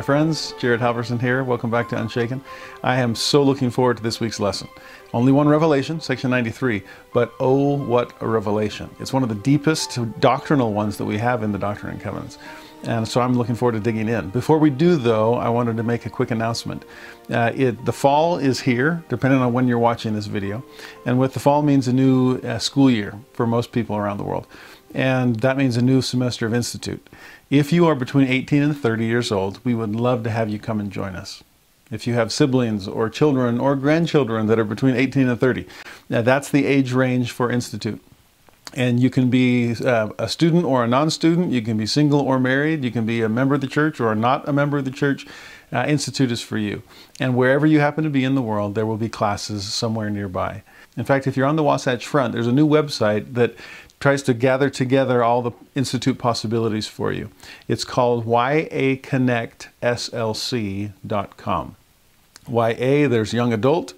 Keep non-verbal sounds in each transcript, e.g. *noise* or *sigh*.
My friends. Jared Halverson here. Welcome back to Unshaken. I am so looking forward to this week's lesson. Only one revelation, section 93, but oh, what a revelation. It's one of the deepest doctrinal ones that we have in the Doctrine and Covenants. And so I'm looking forward to digging in. Before we do, though, I wanted to make a quick announcement. Uh, it, the fall is here, depending on when you're watching this video. And what the fall means a new uh, school year for most people around the world. And that means a new semester of Institute. If you are between 18 and 30 years old, we would love to have you come and join us. If you have siblings or children or grandchildren that are between 18 and 30, now that's the age range for Institute. And you can be uh, a student or a non student, you can be single or married, you can be a member of the church or not a member of the church. Uh, Institute is for you. And wherever you happen to be in the world, there will be classes somewhere nearby. In fact, if you're on the Wasatch Front, there's a new website that tries to gather together all the Institute possibilities for you. It's called yaconnectslc.com. YA, there's young adult.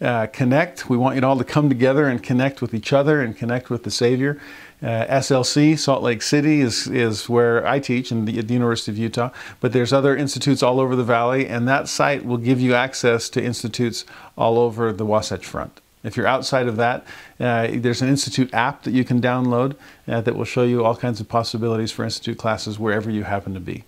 Uh, connect, we want you all to come together and connect with each other and connect with the Savior. Uh, SLC, Salt Lake City, is, is where I teach in the, at the University of Utah, but there's other institutes all over the valley, and that site will give you access to institutes all over the Wasatch Front. If you're outside of that, uh, there's an Institute app that you can download uh, that will show you all kinds of possibilities for Institute classes wherever you happen to be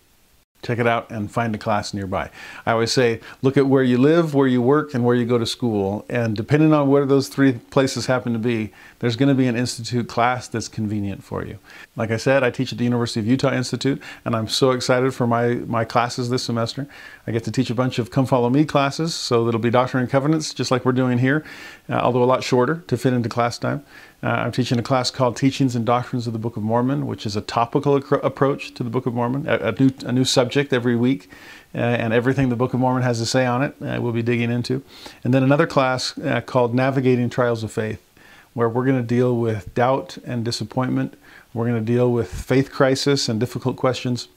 check it out and find a class nearby. I always say, look at where you live, where you work, and where you go to school. And depending on where those three places happen to be, there's going to be an institute class that's convenient for you. Like I said, I teach at the University of Utah Institute, and I'm so excited for my, my classes this semester. I get to teach a bunch of Come Follow Me classes, so it'll be Doctrine and Covenants, just like we're doing here, uh, although a lot shorter to fit into class time. Uh, I'm teaching a class called Teachings and Doctrines of the Book of Mormon, which is a topical approach to the Book of Mormon, a, a, new, a new subject every week, uh, and everything the Book of Mormon has to say on it, uh, we'll be digging into. And then another class uh, called Navigating Trials of Faith, where we're going to deal with doubt and disappointment. We're going to deal with faith crisis and difficult questions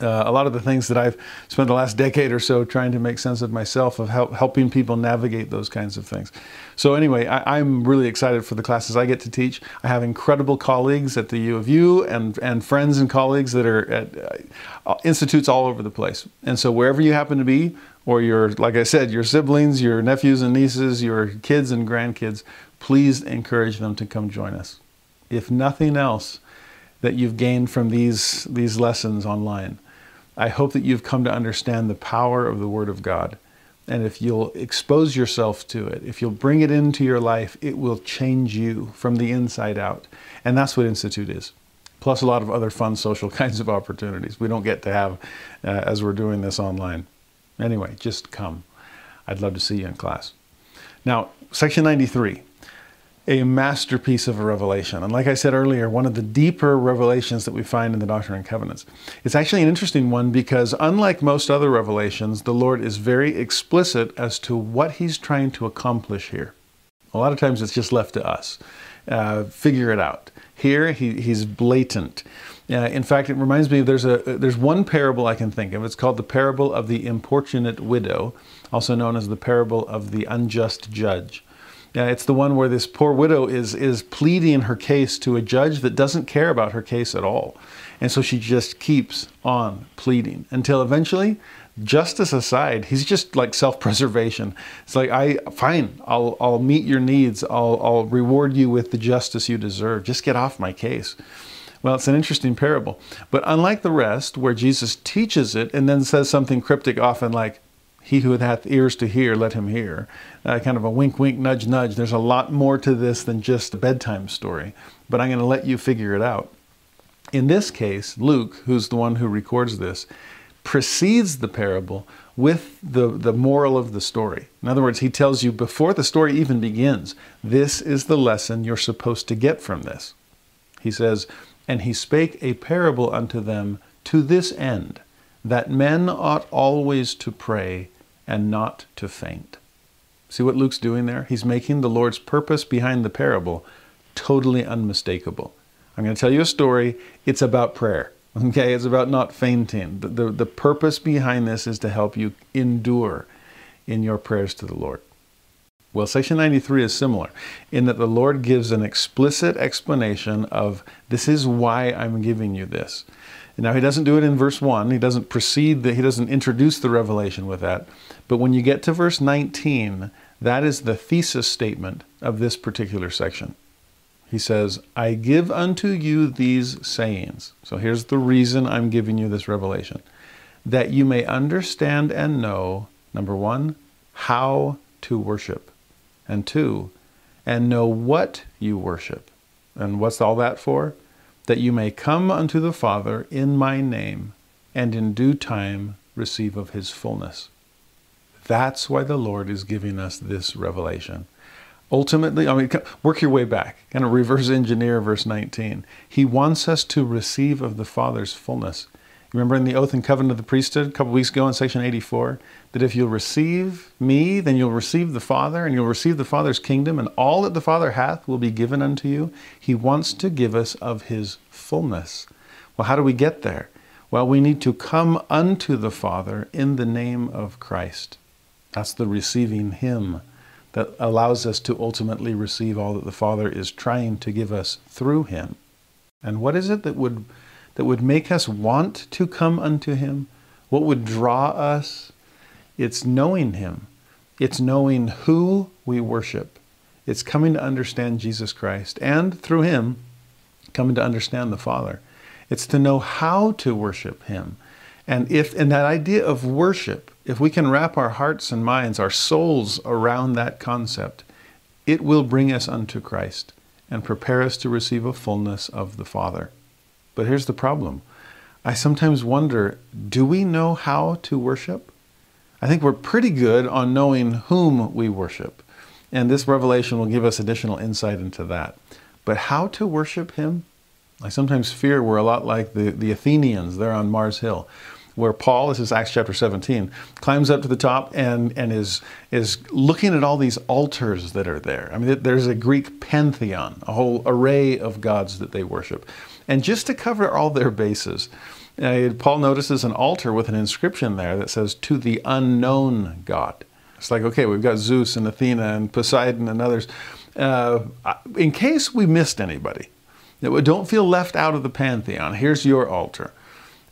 uh, a lot of the things that I've spent the last decade or so trying to make sense of myself, of help, helping people navigate those kinds of things. So, anyway, I, am really excited for the classes I get to teach. I have incredible colleagues at the U of U and, and friends and colleagues that are at uh, institutes all over the place. And so, wherever you happen to be, or your, like I said, your siblings, your nephews and nieces, your kids and grandkids, please encourage them to come join us. If nothing else, that you've gained from these, these lessons online I hope that you've come to understand the power of the Word of God. And if you'll expose yourself to it, if you'll bring it into your life, it will change you from the inside out. And that's what Institute is. Plus, a lot of other fun social *laughs* kinds of opportunities we don't get to have uh, as we're doing this online. Anyway, just come. I'd love to see you in class. Now, section 93 a masterpiece of a revelation. And like I said earlier, one of the deeper revelations that we find in the Doctrine and Covenants. It's actually an interesting one because, unlike most other revelations, the Lord is very explicit as to what He's trying to accomplish here. A lot of times it's just left to us. Uh, figure it out. Here, he, He's blatant. Uh, in fact, it reminds me there's a there's one parable I can think of. It's called the parable of the importunate widow, also known as the parable of the unjust judge. Yeah, it's the one where this poor widow is is pleading her case to a judge that doesn't care about her case at all. And so she just keeps on pleading until eventually, justice aside, he's just like self-preservation. It's like I fine, I'll I'll meet your needs. I'll I'll reward you with the justice you deserve. Just get off my case. Well, it's an interesting parable. But unlike the rest, where Jesus teaches it and then says something cryptic, often like, he who hath ears to hear, let him hear. Uh, kind of a wink, wink, nudge, nudge. There's a lot more to this than just a bedtime story, but I'm going to let you figure it out. In this case, Luke, who's the one who records this, precedes the parable with the, the moral of the story. In other words, he tells you before the story even begins, this is the lesson you're supposed to get from this. He says, And he spake a parable unto them to this end, that men ought always to pray and not to faint. See what Luke's doing there? He's making the Lord's purpose behind the parable totally unmistakable. I'm going to tell you a story. It's about prayer. *laughs* Okay, it's about not fainting. The, the, the, purpose behind this is to help you endure in your prayers to the Lord. Well, section 93 is similar in that the Lord gives an explicit explanation of this is why I'm giving you this. Now, he doesn't do it in verse 1. He doesn't precede that, he doesn't introduce the revelation with that. But when you get to verse 19, that is the thesis statement of this particular section. He says, I give unto you these sayings. So here's the reason I'm giving you this revelation that you may understand and know, number one, how to worship, and two, and know what you worship. And what's all that for? That you may come unto the Father in my name, and in due time receive of his fullness. That's why the Lord is giving us this revelation. Ultimately, I mean, work your way back, kind of reverse engineer verse 19. He wants us to receive of the Father's fullness. Remember in the oath and covenant of the priesthood a couple weeks ago in section 84 that if you'll receive me, then you'll receive the Father, and you'll receive the Father's kingdom, and all that the Father hath will be given unto you. He wants to give us of his fullness. Well, how do we get there? Well, we need to come unto the Father in the name of Christ. That's the receiving Him that allows us to ultimately receive all that the Father is trying to give us through Him. And what is it that would, that would make us want to come unto Him? What would draw us? It's knowing Him, it's knowing who we worship, it's coming to understand Jesus Christ, and through Him, coming to understand the Father. It's to know how to worship Him. And if in that idea of worship, if we can wrap our hearts and minds, our souls around that concept, it will bring us unto Christ and prepare us to receive a fullness of the Father. But here's the problem. I sometimes wonder do we know how to worship? I think we're pretty good on knowing whom we worship. And this revelation will give us additional insight into that. But how to worship Him? I sometimes fear we're a lot like the, the Athenians there on Mars Hill where Paul, this is Acts chapter 17, climbs up to the top and, and is, is looking at all these altars that are there. I mean, there's a Greek pantheon, a whole array of gods that they worship. And just to cover all their bases, uh, Paul notices an altar with an inscription there that says, To the unknown God. It's like, okay, we've got Zeus and Athena and Poseidon and others. Uh, in case we missed anybody, don't feel left out of the pantheon. Here's your altar.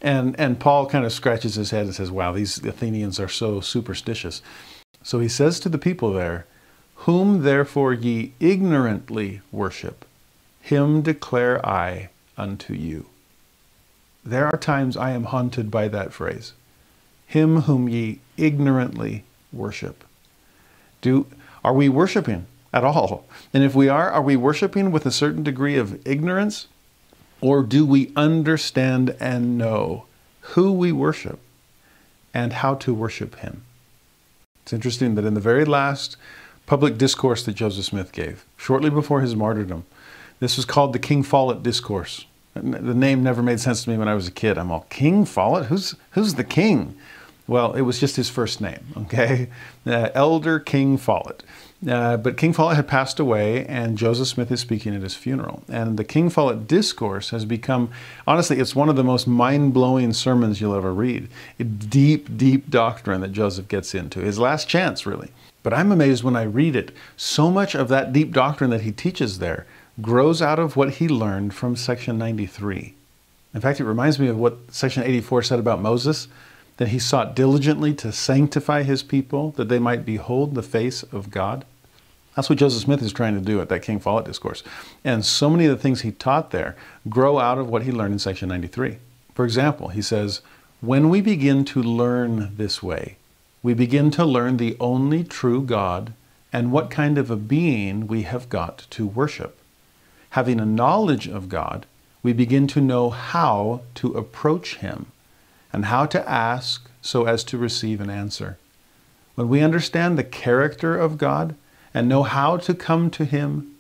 And, and Paul kind of scratches his head and says, Wow, these Athenians are so superstitious. So he says to the people there, Whom therefore ye ignorantly worship, him declare I unto you. There are times I am haunted by that phrase. Him whom ye ignorantly worship. Do, are we worshiping at all? And if we are, are we worshiping with a certain degree of ignorance? Or do we understand and know who we worship and how to worship Him? It's interesting that in the very last public discourse that Joseph Smith gave, shortly before his martyrdom, this was called the King Follett Discourse. The name never made sense to me when I was a kid. I'm all, King Follett? Who's, who's the king? Well, it was just his first name, *laughs* okay? Uh, Elder King Follett. Uh, but King Follett had passed away, and Joseph Smith is speaking at his funeral. And the King Follett Discourse has become, honestly, it's one of the most mind blowing sermons you'll ever read. A deep, deep doctrine that Joseph gets into. His last chance, really. But I'm amazed when I read it. So much of that deep doctrine that he teaches there grows out of what he learned from section 93. In fact, it reminds me of what section 84 said about Moses that he sought diligently to sanctify his people that they might behold the face of God. That's what Joseph Smith is trying to do at that King Follett discourse. And so many of the things he taught there grow out of what he learned in section 93. For example, he says, When we begin to learn this way, we begin to learn the only true God and what kind of a being we have got to worship. Having a knowledge of God, we begin to know how to approach Him. and how to ask so as to receive an answer. When we understand the character of God and know how to come to Him,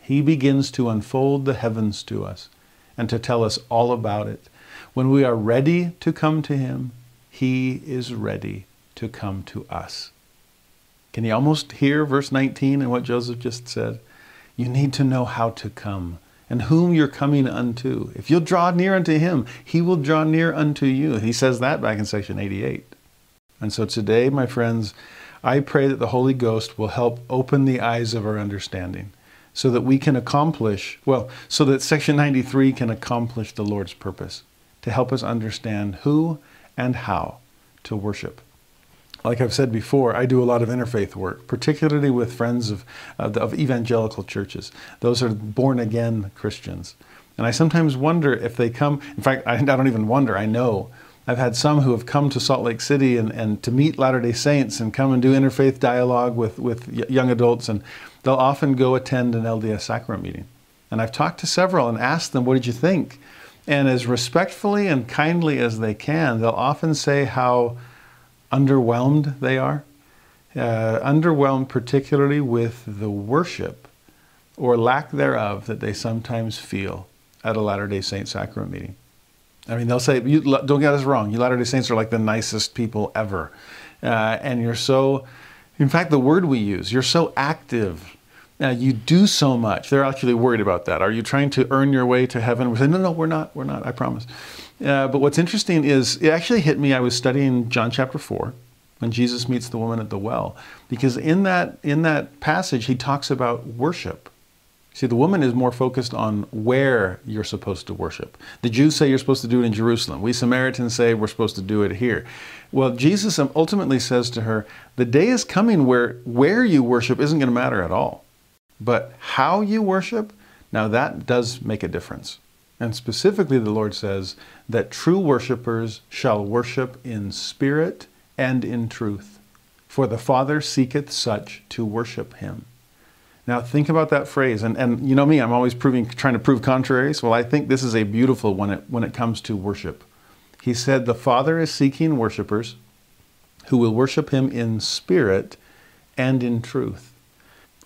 He begins to unfold the heavens to us and to tell us all about it. When we are ready to come to Him, He is ready to come to us. Can you almost hear verse 19 and what Joseph just said? You need to know how to come and whom you're coming unto. If you'll draw near unto him, he will draw near unto you. He says that back in section 88. And so today, my friends, I pray that the Holy Ghost will help open the eyes of our understanding so that we can accomplish, well, so that section 93 can accomplish the Lord's purpose to help us understand who and how to worship. Like I've said before, I do a lot of interfaith work, particularly with friends of, uh, of, of evangelical churches. Those are born again Christians. And I sometimes wonder if they come, in fact, I, I don't even wonder, I know I've had some who have come to Salt Lake City and, and to meet Latter day Saints and come and do interfaith dialogue with, with young adults, and they'll often go attend an LDS sacrament meeting. And I've talked to several and asked them, What did you think? And as respectfully and kindly as they can, they'll often say how underwhelmed they are. Uh, underwhelmed, particularly with the worship or lack thereof that they sometimes feel at a Latter day Saint sacrament meeting. I mean, they'll say, you, don't get us wrong, you Latter day Saints are like the nicest people ever. Uh, and you're so, in fact, the word we use, you're so active. Uh, you do so much. They're actually worried about that. Are you trying to earn your way to heaven? We say, no, no, we're not. We're not. I promise. Uh, but what's interesting is it actually hit me. I was studying John chapter 4 when Jesus meets the woman at the well, because in that, in that passage, he talks about worship. See, the woman is more focused on where you're supposed to worship. The Jews say you're supposed to do it in Jerusalem. We Samaritans say we're supposed to do it here. Well, Jesus um, ultimately says to her, The day is coming where where you worship isn't going to matter at all. But how you worship, now that does make a difference. And specifically, the Lord says that true worshipers shall worship in spirit and in truth. For the Father seeketh such to worship him. Now think about that phrase, and, and you know me, I'm always proving, trying to prove contraries. Well, I think this is a beautiful one it, when it comes to worship. He said, The Father is seeking worshipers who will worship him in spirit and in truth.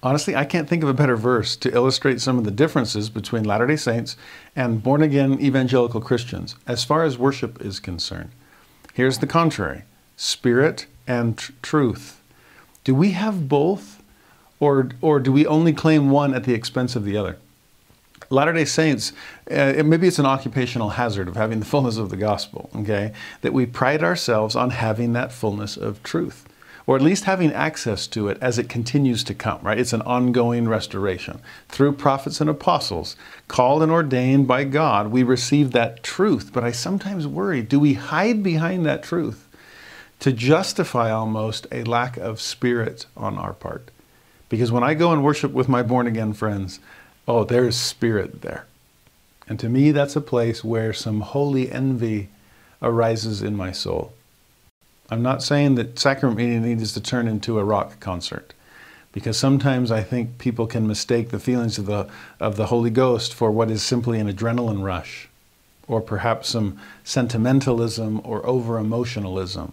Honestly, I can't think of a better verse to illustrate some of the differences between Latter day Saints and born again evangelical Christians as far as worship is concerned. Here's the contrary spirit and tr- truth. Do we have both? Or, or do we only claim one at the expense of the other? Latter day Saints, uh, maybe it's an occupational hazard of having the fullness of the gospel, okay? That we pride ourselves on having that fullness of truth, or at least having access to it as it continues to come, right? It's an ongoing restoration. Through prophets and apostles, called and ordained by God, we receive that truth. But I sometimes worry do we hide behind that truth to justify almost a lack of spirit on our part? Because when I go and worship with my born again friends, oh, there's spirit there. And to me, that's a place where some holy envy arises in my soul. I'm not saying that sacrament meeting needs to turn into a rock concert, because sometimes I think people can mistake the feelings of the, of the Holy Ghost for what is simply an adrenaline rush, or perhaps some sentimentalism or over emotionalism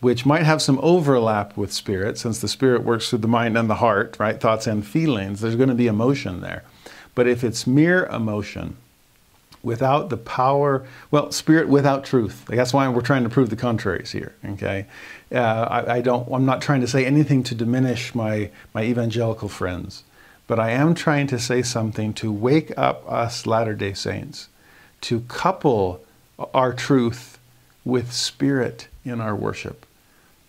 which might have some overlap with spirit, since the spirit works through the mind and the heart, right? Thoughts and feelings. There's going to be emotion there. But if it's mere emotion, without the power, well, spirit without truth. That's why we're trying to prove the contraries here. Okay, uh, I, I, don't. I'm not trying to say anything to diminish my my evangelical friends, but I am trying to say something to wake up us Latter Day Saints, to couple our truth with spirit in our worship.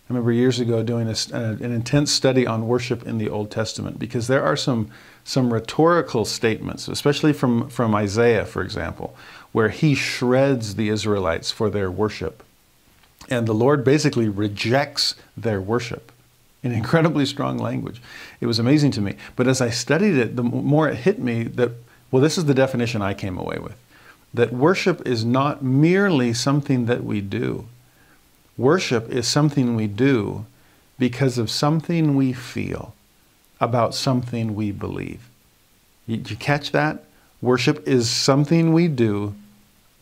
I remember years ago doing a, uh, an intense study on worship in the Old Testament because there are some, some rhetorical statements, especially from, from Isaiah, for example, where he shreds the Israelites for their worship. And the Lord basically rejects their worship in incredibly strong language. It was amazing to me. But as I studied it, the more it hit me that, well, this is the definition I came away with that worship is not merely something that we do Worship is something we do because of something we feel about something we believe. Did you catch that? Worship is something we do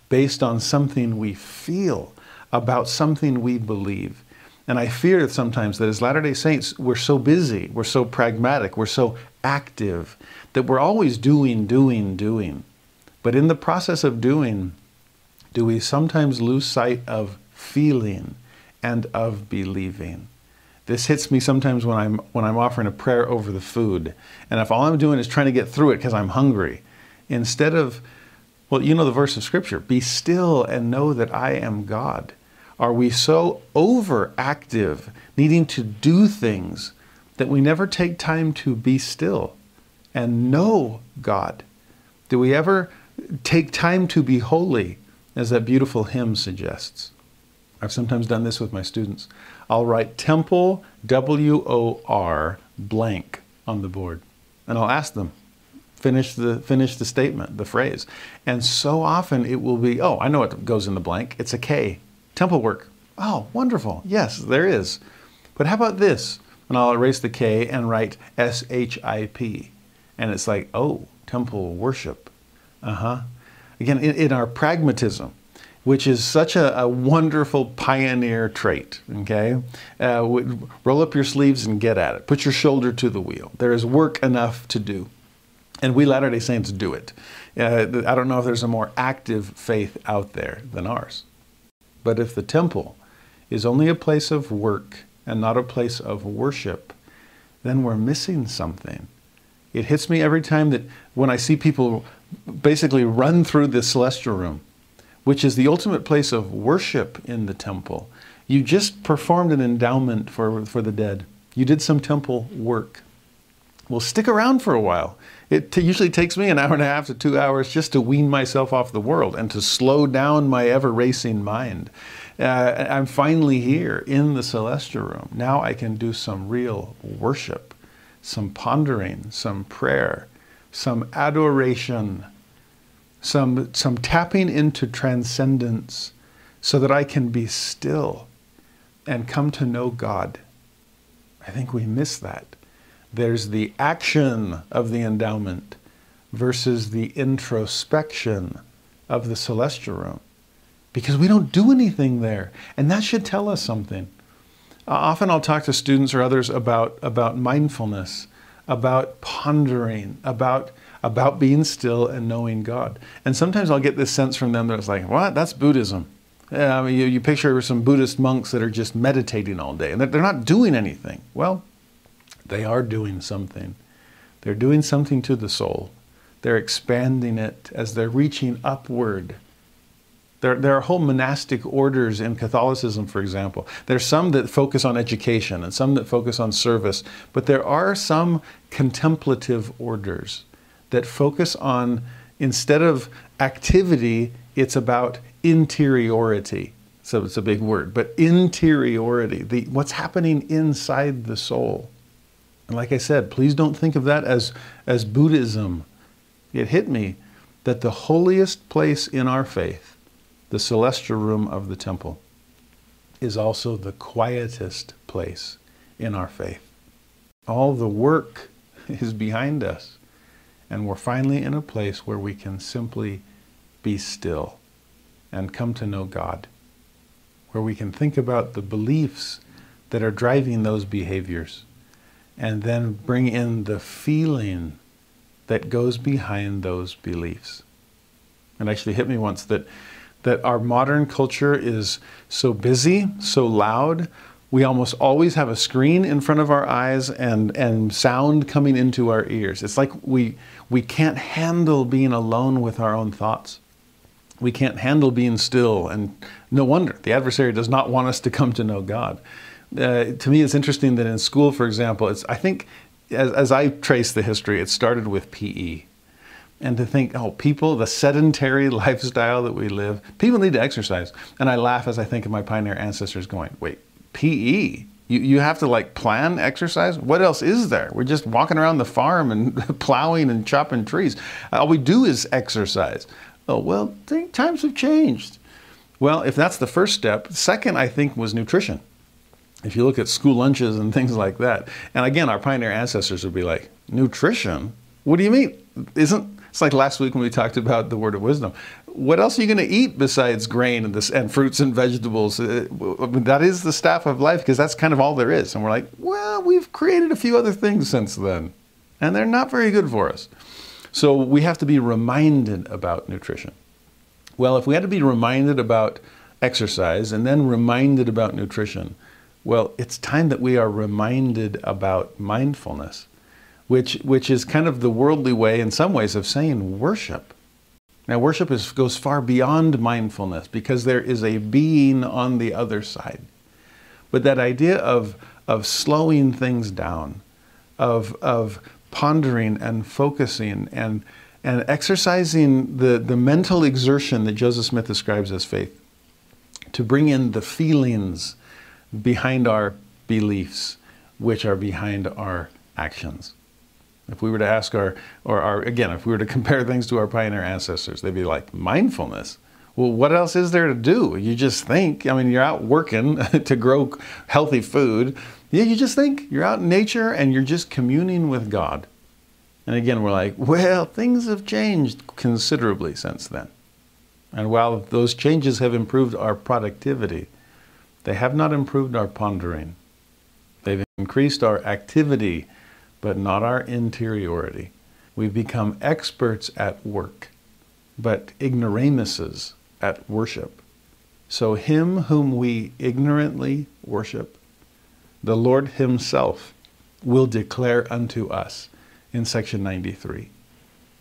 based on something we feel about something we believe. And I fear sometimes that as Latter day Saints, we're so busy, we're so pragmatic, we're so active, that we're always doing, doing, doing. But in the process of doing, do we sometimes lose sight of feeling and of believing? This hits me sometimes when I'm when I'm offering a prayer over the food, and if all I'm doing is trying to get through it because I'm hungry, instead of, well, you know the verse of Scripture: "Be still and know that I am God." Are we so overactive, needing to do things, that we never take time to be still and know God? Do we ever take time to be holy, as that beautiful hymn suggests? I've sometimes done this with my students. I'll write temple, W O R, blank on the board. And I'll ask them, finish the, finish the statement, the phrase. And so often it will be, oh, I know what goes in the blank. It's a K. Temple work. Oh, wonderful. Yes, there is. But how about this? And I'll erase the K and write S H I P. And it's like, oh, temple worship. Uh huh. Again, in, in our pragmatism, which is such a, a wonderful pioneer trait. Okay, uh, roll up your sleeves and get at it. Put your shoulder to the wheel. There is work enough to do, and we Latter Day Saints do it. Uh, I don't know if there's a more active faith out there than ours. But if the temple is only a place of work and not a place of worship, then we're missing something. It hits me every time that when I see people basically run through the celestial room which is the ultimate place of worship in the temple. You just performed an endowment for, for the dead. You did some temple work. Well, stick around for a while. It usually takes me an hour and a half to two hours just to wean myself off the world and to slow down my ever racing mind. Uh, I'm finally here in the celestial room. Now I can do some real worship, some pondering, some prayer, some adoration some, some tapping into transcendence so that I can be still and come to know God. I think we miss that. There's the action of the endowment versus the introspection of the celestial room because we don't do anything there. And that should tell us something. Uh, often I'll talk to students or others about, about mindfulness, about pondering, about about being still and knowing God. And sometimes I'll get this sense from them that it's like, what? That's Buddhism. Yeah, I mean, you, you picture some Buddhist monks that are just meditating all day and they're not doing anything. Well, they are doing something. They're doing something to the soul. They're expanding it as they're reaching upward. There, there are whole monastic orders in Catholicism, for example. There's some that focus on education and some that focus on service, but there are some contemplative orders that focus on, instead of activity, it's about interiority. So it's a big word, but interiority, the, what's happening inside the soul. And like I said, please don't think of that as, as Buddhism. It hit me that the holiest place in our faith, the celestial room of the temple, is also the quietest place in our faith. All the work *laughs* is behind us. And we're finally in a place where we can simply be still and come to know God, where we can think about the beliefs that are driving those behaviors and then bring in the feeling that goes behind those beliefs. It actually hit me once that, that our modern culture is so busy, so loud, we almost always have a screen in front of our eyes and, and sound coming into our ears. It's like we, we can't handle being alone with our own thoughts. We can't handle being still. And no wonder the adversary does not want us to come to know God. Uh, to me, it's interesting that in school, for example, it's, I think as, as I trace the history, it started with PE. And to think, oh, people, the sedentary *laughs* lifestyle that we live, people need to exercise. And I laugh as I think of my pioneer ancestors going, wait, PE. You, you have to like plan exercise. What else is there? We're just walking around the farm and *laughs* plowing and chopping trees. All we do is exercise. Oh, well, times have changed. Well, if that's the first step, second, I think, was nutrition. If you look at school lunches and *laughs* things like that. And again, our pioneer ancestors would be like, nutrition? What do you mean? Isn't It's like last week when we talked about the word of wisdom. What else are you going to eat besides grain and, this, and fruits and vegetables? Uh, that is the staff of life because that's kind of all there is. And we're like, well, we've created a few other things since then, and they're not very good for us. So we have to be reminded about nutrition. Well, if we had to be reminded about exercise and then reminded about nutrition, well, it's time that we are reminded about mindfulness, which, which is kind of the worldly way, in some ways, of saying worship. Now, worship is, goes far beyond mindfulness because there is a being on the other side. But that idea of, of slowing things down, of, of pondering and focusing and, and exercising the, the mental exertion that Joseph Smith describes as faith, to bring in the feelings behind our beliefs, which are behind our actions. If we were to ask our, or our, again, if we were to *laughs* compare things to our pioneer ancestors, they'd be like, mindfulness. Well, what else is there to do? You just think. I mean, you're out working *laughs* to grow healthy food. Yeah, you just think. You're out in nature and you're just communing with God. And again, we're like, well, things have changed considerably since then. And while those changes have improved our productivity, they have not improved our pondering. They've increased our activity, but not our interiority. We've become experts at work, but ignoramuses at worship. So, him whom we ignorantly worship, the Lord Himself will declare unto us in section 93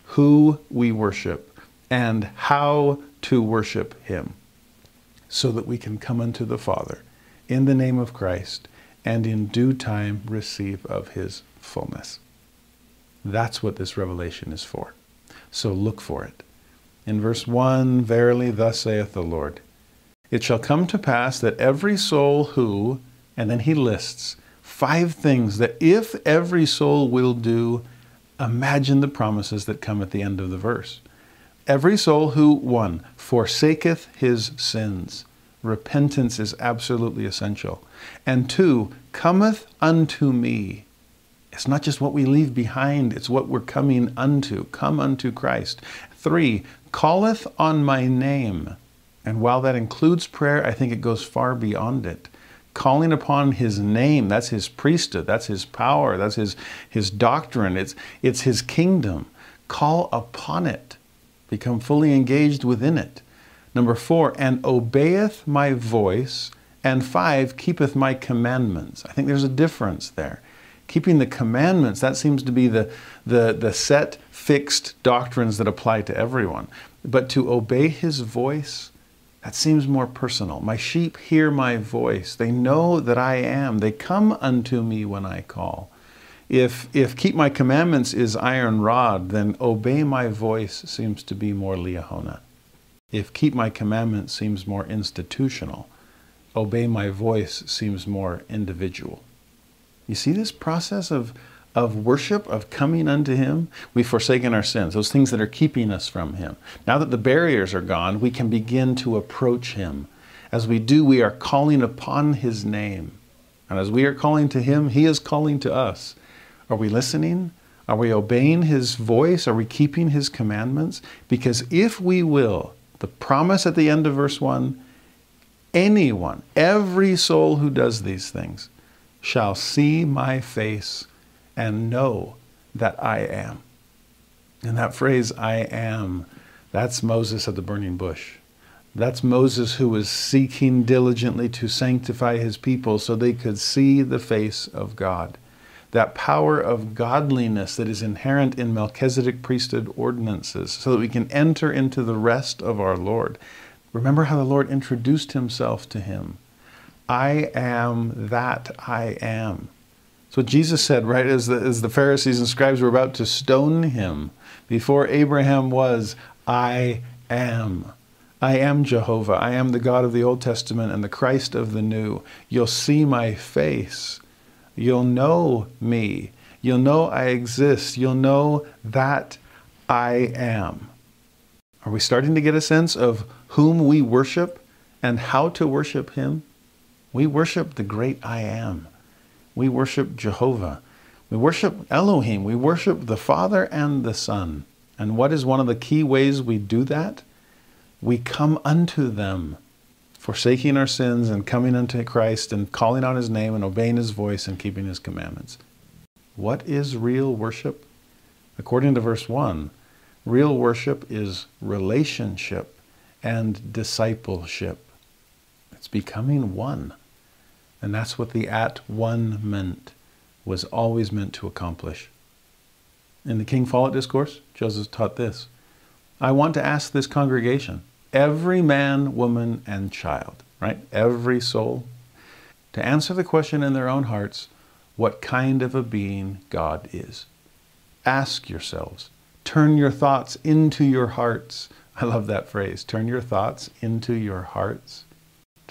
who we worship and how to worship Him so that we can come unto the Father in the name of Christ and in due time receive of his fullness. That's what this revelation is for. So look for it. In verse 1, verily thus saith the Lord, it shall come to pass that every soul who, and then he lists five things that if every soul will do, imagine the promises that come at the end of the verse. Every soul who, one, forsaketh his sins. Repentance is absolutely essential. And two, cometh unto me. It's not just what we leave behind, it's what we're coming unto. Come unto Christ. Three, calleth on my name. And while that includes prayer, I think it goes far beyond it. Calling upon his name, that's his priesthood, that's his power, that's his, his doctrine, it's, it's his kingdom. Call upon it. Become fully engaged within it. Number four, and obeyeth my voice. And five, keepeth my commandments. I think there's a difference there. Keeping the commandments, that seems to be the, the, the set, fixed doctrines that apply to everyone. But to obey his voice, that seems more personal. My sheep hear my voice. They know that I am. They come unto me when I call. If, if keep my commandments is iron rod, then obey my voice seems to be more liahona. If keep my commandments seems more institutional, obey my voice seems more individual. You see this process of, of worship, of coming unto Him? We've forsaken our sins, those things that are keeping us from Him. Now that the barriers are gone, we can begin to approach Him. As we do, we are calling upon His name. And as we are calling to Him, He is calling to us. Are we listening? Are we obeying His voice? Are we keeping His commandments? Because if we will, the promise at the end of verse 1 anyone, every soul who does these things, shall see my face and know that I am. And that phrase, I am, that's Moses at the burning bush. That's Moses who was seeking diligently to sanctify his people so they could see the face of God that power of godliness that is inherent in Melchizedek priesthood ordinances, so that we can enter into the rest of our Lord. Remember how the Lord introduced himself to him. I am that I am. So Jesus said, right, as the, as the Pharisees and scribes were about to stone him, before Abraham was, I am. I am Jehovah. I am the God of the Old Testament and the Christ of the New. You'll see my face. You'll know me. You'll know I exist. You'll know that I am. Are we starting to get a sense of whom we worship and how to worship Him? We worship the great I am. We worship Jehovah. We worship Elohim. We worship the Father and the Son. And what is one of the key ways we do that? We come unto them, forsaking our sins and coming unto Christ and calling on his name and obeying his voice and keeping his commandments. What is real worship? According to verse 1, real worship is relationship and discipleship. It's becoming one. And that's what the at one meant, was always meant to accomplish. In the King Follett Discourse, Joseph taught this I want to ask this congregation, every man, woman, and child, right? Every soul, to answer the question in their own hearts what kind of a being God is. Ask yourselves, turn your thoughts into your hearts. I love that phrase turn your thoughts into your hearts.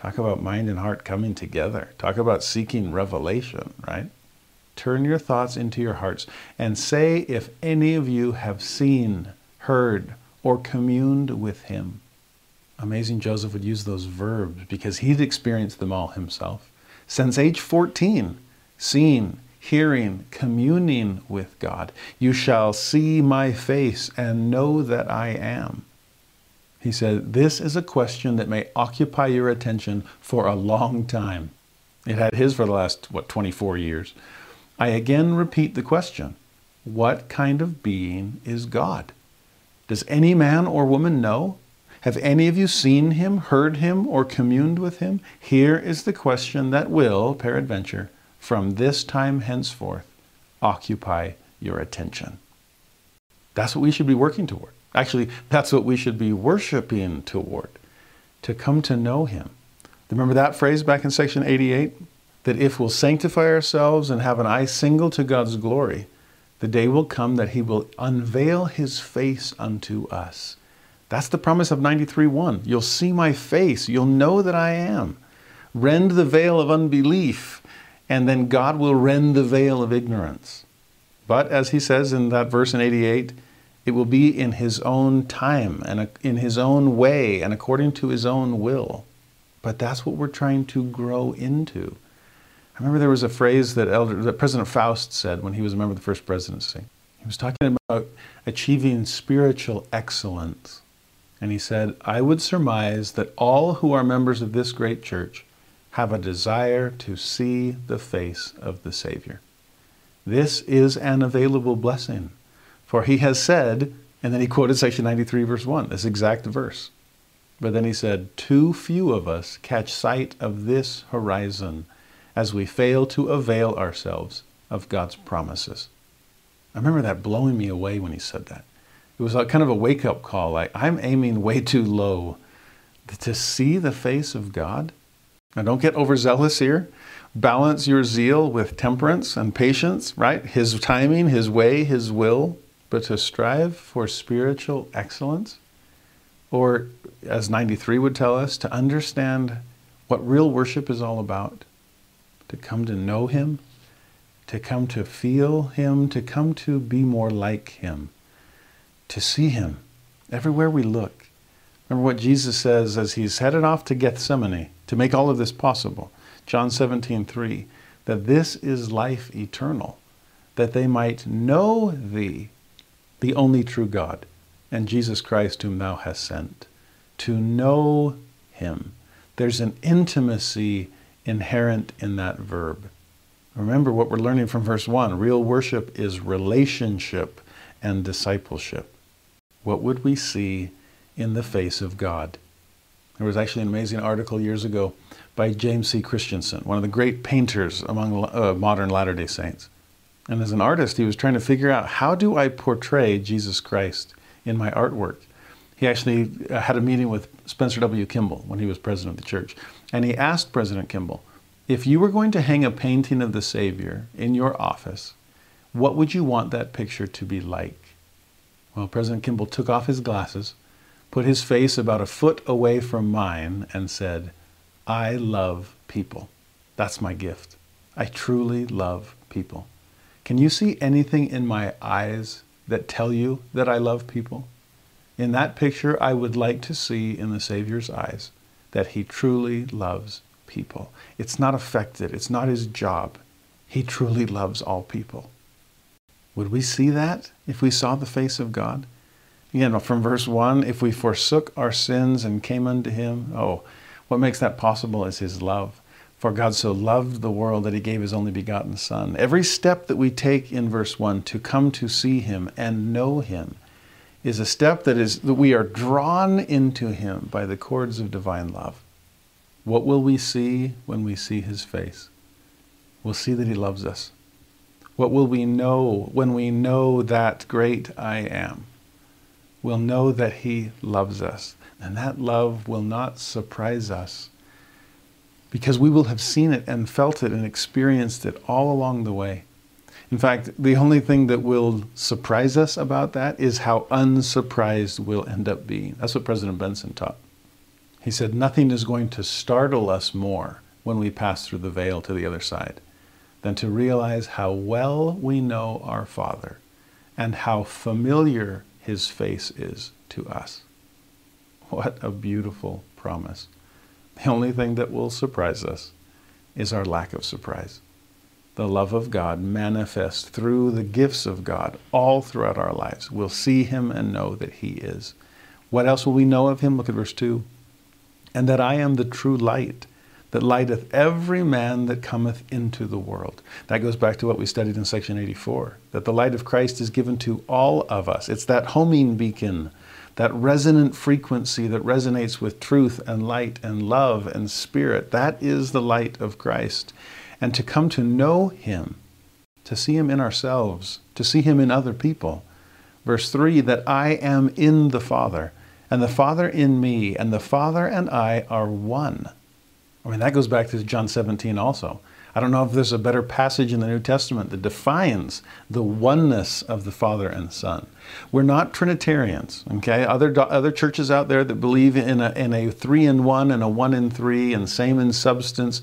Talk about mind and heart coming together. Talk about seeking revelation, right? Turn your thoughts into your hearts and say if any of you have seen, heard, or communed with him. Amazing Joseph would use those verbs because he'd experienced them all himself. Since age 14, seeing, hearing, communing with God, you shall see my face and know that I am. He said, This is a question that may occupy your attention for a long time. It had his for the last, what, 24 years. I again repeat the question What kind of being is God? Does any man or woman know? Have any of you seen him, heard him, or communed with him? Here is the question that will, peradventure, from this time henceforth, occupy your attention. That's what we should be working toward. Actually, that's what we should be worshiping toward, to come to know him. Remember that phrase back in section 88? that if we'll sanctify ourselves and have an eye single to God's glory, the day will come that He will unveil His face unto us. That's the promise of 93:1. You'll see my face, you'll know that I am. Rend the veil of unbelief, and then God will rend the veil of ignorance. But as he says in that verse in 88, it will be in his own time and in his own way and according to his own will. But that's what we're trying to grow into. I remember there was a phrase that, Elder, that President Faust said when he was a member of the First Presidency. He was talking about achieving spiritual excellence. And he said, I would surmise that all who are members of this great church have a desire to see the face of the Savior. This is an available blessing. For he has said, and then he quoted section 93, verse 1, this exact verse. But then he said, Too few of us catch sight of this horizon as we fail to avail ourselves of God's promises. I remember that blowing me away when he said that. It was like kind of a wake up call like, I'm aiming way too low to see the face of God. Now, don't get overzealous here. Balance your zeal with temperance and patience, right? His timing, His way, His will, but to strive for spiritual excellence. Or, as 93 would tell us, to understand what real worship is all about to come to know Him, to come to feel Him, to come to be more like Him, to see Him everywhere we look. Remember what Jesus says as He's headed off to Gethsemane to make all of this possible. John 17, 3, that this is life eternal, that they might know Thee, the only true God, and Jesus Christ, whom Thou hast sent. To know Him. There's an intimacy inherent in that verb. Remember what we're learning from verse 1 real worship is relationship and discipleship. What would we see in the face of God? There was actually an amazing article years ago by James C. Christensen, one of the great painters among uh, modern Latter day Saints. And as an artist, he was trying to figure out how do I portray Jesus Christ in my artwork? He actually uh, had a meeting with Spencer W. Kimball when he was president of the church. And he asked President Kimball, if you were going to hang a painting of the Savior in your office, what would you want that picture to be like? Well, President Kimball took off his glasses, put his face about a foot away from mine, and said, I love people. That's my gift. I truly love people. Can you see anything in my eyes that tell you that I love people? In that picture, I would like to see in the Savior's eyes that he truly loves people. It's not affected, it's not his job. He truly loves all people. Would we see that if we saw the face of God? Know, from verse 1, if we forsook our sins and came unto him, oh, what makes that possible is his love. For God so loved the world that he gave his only begotten Son. Every step that we take in verse 1 to come to see him and know him is a step that is that we are drawn into him by the cords of divine love. What will we see when we see his face? We'll see that he loves us. What will we know when we know that great I am? We'll know that he loves us. And that love will not surprise us because we will have seen it and felt it and experienced it all along the way. In fact, the only thing that will surprise us about that is how unsurprised we'll end up being. That's what President Benson taught. He said, Nothing is going to startle us more when we pass through the veil to the other side than to realize how well we know our Father and how familiar his face is to us. What a beautiful promise. The only thing that will surprise us is our lack of surprise. The love of God manifest through the gifts of God all throughout our lives. We'll see Him and know that He is. What else will we know of Him? Look at verse 2. And that I am the true light that lighteth every man that cometh into the world. That goes back to what we studied in section 84 that the light of Christ is given to all of us. It's that homing beacon that resonant frequency that resonates with truth and light and love and spirit. That is the light of Christ. And to come to know Him, to see Him in ourselves, to see Him in other people. Verse 3 that I am in the Father, and the Father in me, and the Father and I are one. I mean, that goes back to John 17 also. I don't know if there's a better passage in the New Testament that defines the oneness of the Father and Son. We're not Trinitarians, okay? Other, other churches out there that believe in a, in a three in one and a one in three and same in substance,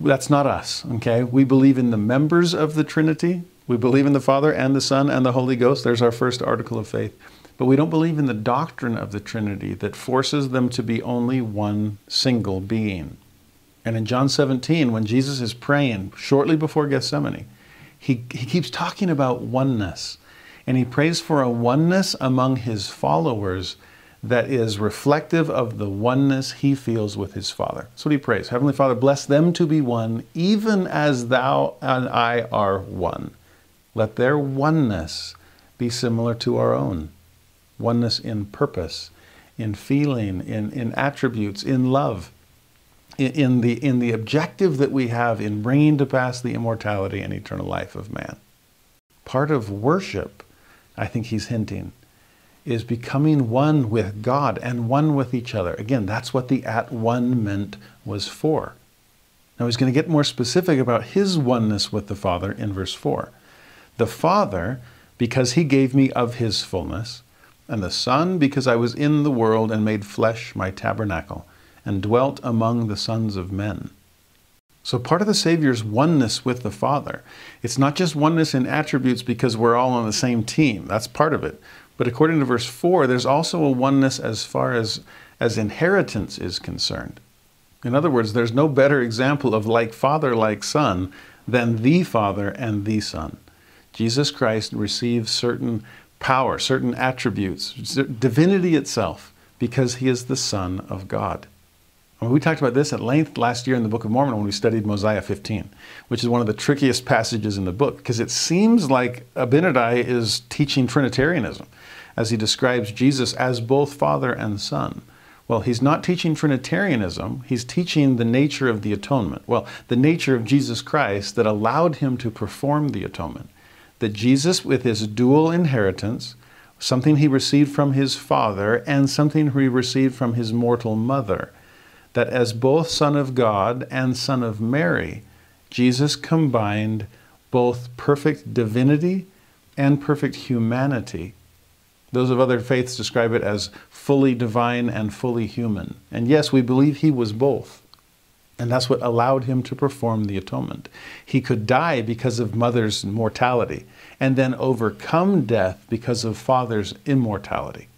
that's not us, okay? We believe in the members of the Trinity. We believe in the Father and the Son and the Holy Ghost. There's our first article of faith. But we don't believe in the doctrine of the Trinity that forces them to be only one single being. And in John 17, when Jesus is praying shortly before Gethsemane, he, he keeps talking about oneness. And he prays for a oneness among his followers that is reflective of the oneness he feels with his Father. That's what he prays. Heavenly Father, bless them to be one, even as thou and I are one. Let their oneness be similar to our own oneness in purpose, in feeling, in, in attributes, in love in the, in the objective that we have in bringing to pass the immortality and eternal life of man. Part of worship, I think he's hinting, is becoming one with God and one with each other. Again, that's what the at one meant was for. Now he's going to get more specific about his oneness with the Father in verse 4. The Father, because he gave me of his fullness, and the Son, because I was in the world and made flesh my tabernacle and dwelt among the sons of men. So, part of the Savior's oneness with the Father, it's not just oneness in attributes because we're all on the same team. That's part of it. But according to verse 4, there's also a oneness as far as, as inheritance is concerned. In other words, there's no better example of like Father, like Son than the Father and the Son. Jesus Christ receives certain power, certain attributes, divinity itself, because he is the Son of God. We talked about this at length last year in the Book of Mormon when we studied Mosiah 15, which is one of the trickiest passages in the book because it seems like Abinadi is teaching Trinitarianism as he describes Jesus as both Father and Son. Well, he's not teaching Trinitarianism, he's teaching the nature of the atonement. Well, the nature of Jesus Christ that allowed him to perform the atonement. That Jesus, with his dual inheritance, something he received from his Father and something he received from his mortal mother, that as both Son of God and Son of Mary, Jesus combined both perfect divinity and perfect humanity. Those of other faiths describe it as fully divine and fully human. And yes, we believe he was both. And that's what allowed him to perform the atonement. He could die because of mother's mortality and then overcome death because of father's immortality.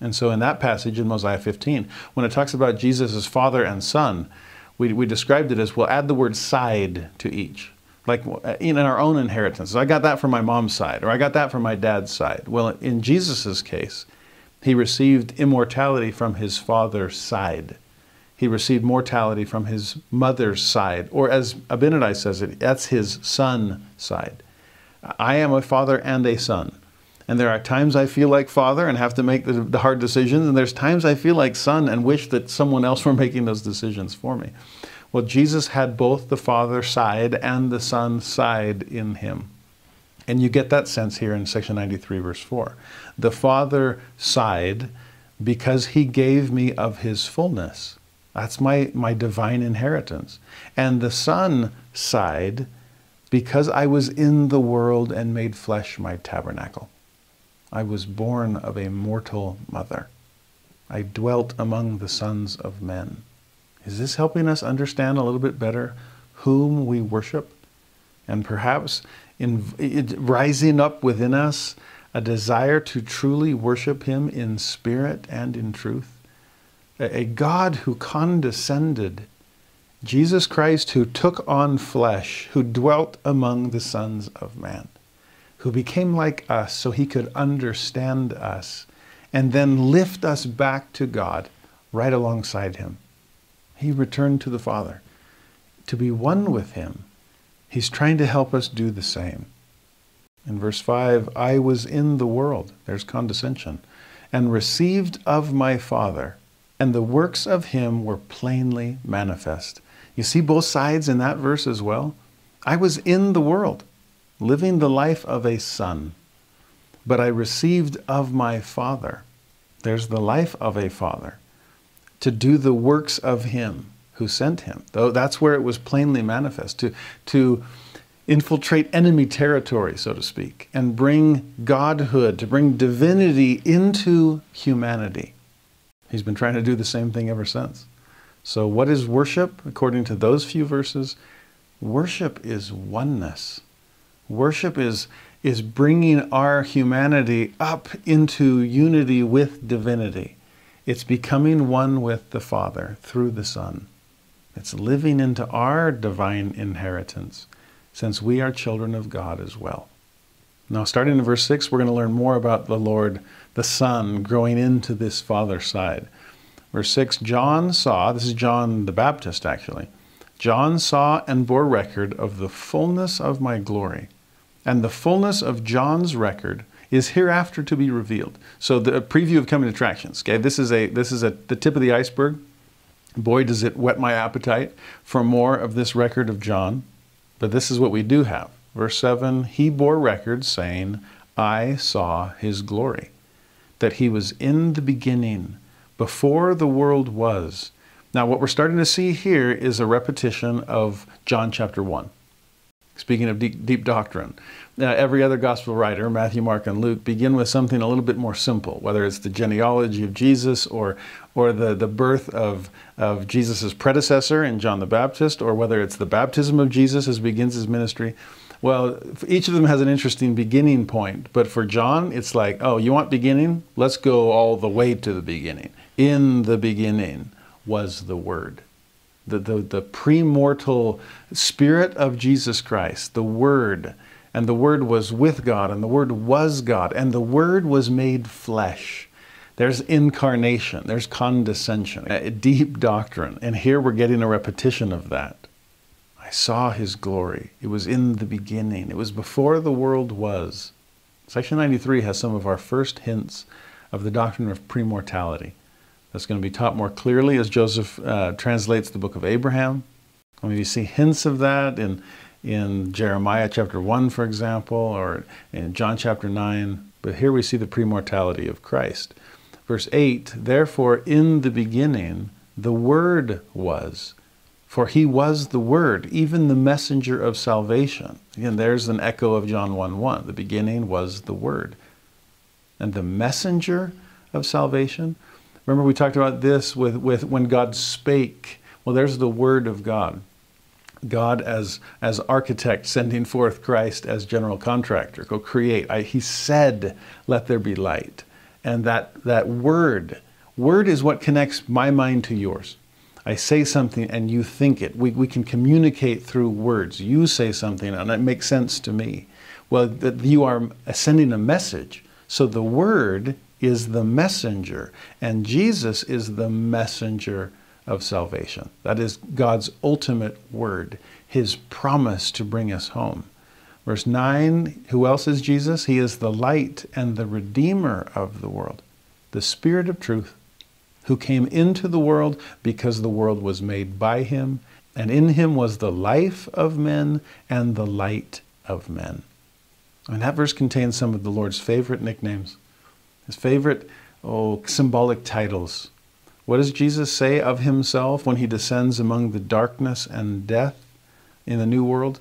And so, in that passage in Mosiah 15, when it talks about Jesus as Father and Son, we, we described it as we'll add the word side to each. Like uh, in our own inheritance. I got that from my mom's side, or I got that from my dad's side. Well, in Jesus' case, He received immortality from his father's side. He received mortality from his mother's side. Or as Abinadi says it, that's his son side. I am a father and a son. And there are times I feel like father and have to make the, the, hard decisions, and there's times I feel like son and wish that someone else *laughs* were making those decisions for me. Well, Jesus had both the father side and the son side in him. And you get that sense here in section 93, verse 4. The father side, because he gave me of his fullness. That's my, my divine inheritance. And the son side, because I was in the world and made flesh my tabernacle. I was born of a mortal mother. I dwelt among the sons of men. Is this helping us understand a little bit better whom we worship? And perhaps in, rising up within us a desire to truly worship Him in spirit and in truth? A, a God who condescended, Jesus Christ who took on flesh, who dwelt among the sons of man who became like us so he could understand us and then lift us back to God right alongside him. He returned to the Father to be one with him. He's trying to help us do the same. In verse 5, I was in the world, there's condescension, and received of my Father, and the works of him were plainly manifest. You see both sides in that verse as well? I was in the world living the life of a son, but I received of my Father. There's the life of a father to do the works of him who sent him. Though that's where it was plainly manifest to to infiltrate enemy territory, so to speak, and bring godhood, to bring divinity into humanity. He's been trying to do the same thing ever since. So, what is worship according to those few verses? Worship is oneness. Worship is, is bringing our humanity up into unity with divinity. It's becoming one with the Father through the Son. It's living into our divine inheritance, since we are children of God as well. Now, starting in verse 6, we're going to learn more about the Lord, the Son, growing into this Father side. Verse 6 John saw, this is John the Baptist actually, John saw and bore record of the fullness of my glory and the fullness of John's record is hereafter to be revealed. So the preview of coming attractions. Okay, this is a this is a the tip of the iceberg. Boy, does it whet my appetite for more of this record of John. But this is what we do have. Verse 7 He bore record, saying, I saw his glory, that he was in the beginning, before the world was. Now, what we're starting to see here is a repetition of John chapter 1. Speaking of deep, deep doctrine, every other gospel writer, Matthew, Mark, and Luke, begin with something a little bit more simple, whether it's the genealogy of Jesus or, or the, the birth of, of Jesus' predecessor in John the Baptist, or whether it's the baptism of Jesus as begins his ministry. Well, each of them has an interesting beginning point, but for John, it's like, oh, you want beginning? Let's go all the way to the beginning. In the beginning was the Word the, the, the premortal spirit of Jesus Christ, the Word, and the Word was with God, and the Word was God, and the Word was made flesh. There's incarnation, there's condescension, a deep doctrine, and here we're getting a repetition of that. I saw his glory. It was in the beginning, it was before the world was. Section 93 has some of our first hints of the doctrine of premortality. That's going to be taught more clearly as Joseph uh, translates the book of Abraham. I mean, you see hints of that in, in Jeremiah chapter 1, for example, or in John chapter 9. But here we see the premortality of Christ. Verse 8 Therefore, in the beginning, the Word was, for he was the Word, even the messenger of salvation. Again, there's an echo of John 1 1. The beginning was the Word. And the messenger of salvation? Remember, we talked about this with, with when God spake. Well, there's the Word of God. God as, as architect sending forth Christ as general contractor. Go create. I, he said, let there be light. And that, that word, word is what connects my mind to yours. I say something and you think it. We, we can communicate through words. You say something and it makes sense to me. Well, that you are sending a message. So the word is the messenger, and Jesus is the messenger of salvation. That is God's ultimate word, his promise to bring us home. Verse 9 Who else is Jesus? He is the light and the redeemer of the world, the Spirit of truth, who came into the world because the world was made by him, and in him was the life of men and the light of men. And that verse contains some of the Lord's favorite nicknames, his favorite oh, symbolic titles. What does Jesus say of himself when he descends among the darkness and death in the new world?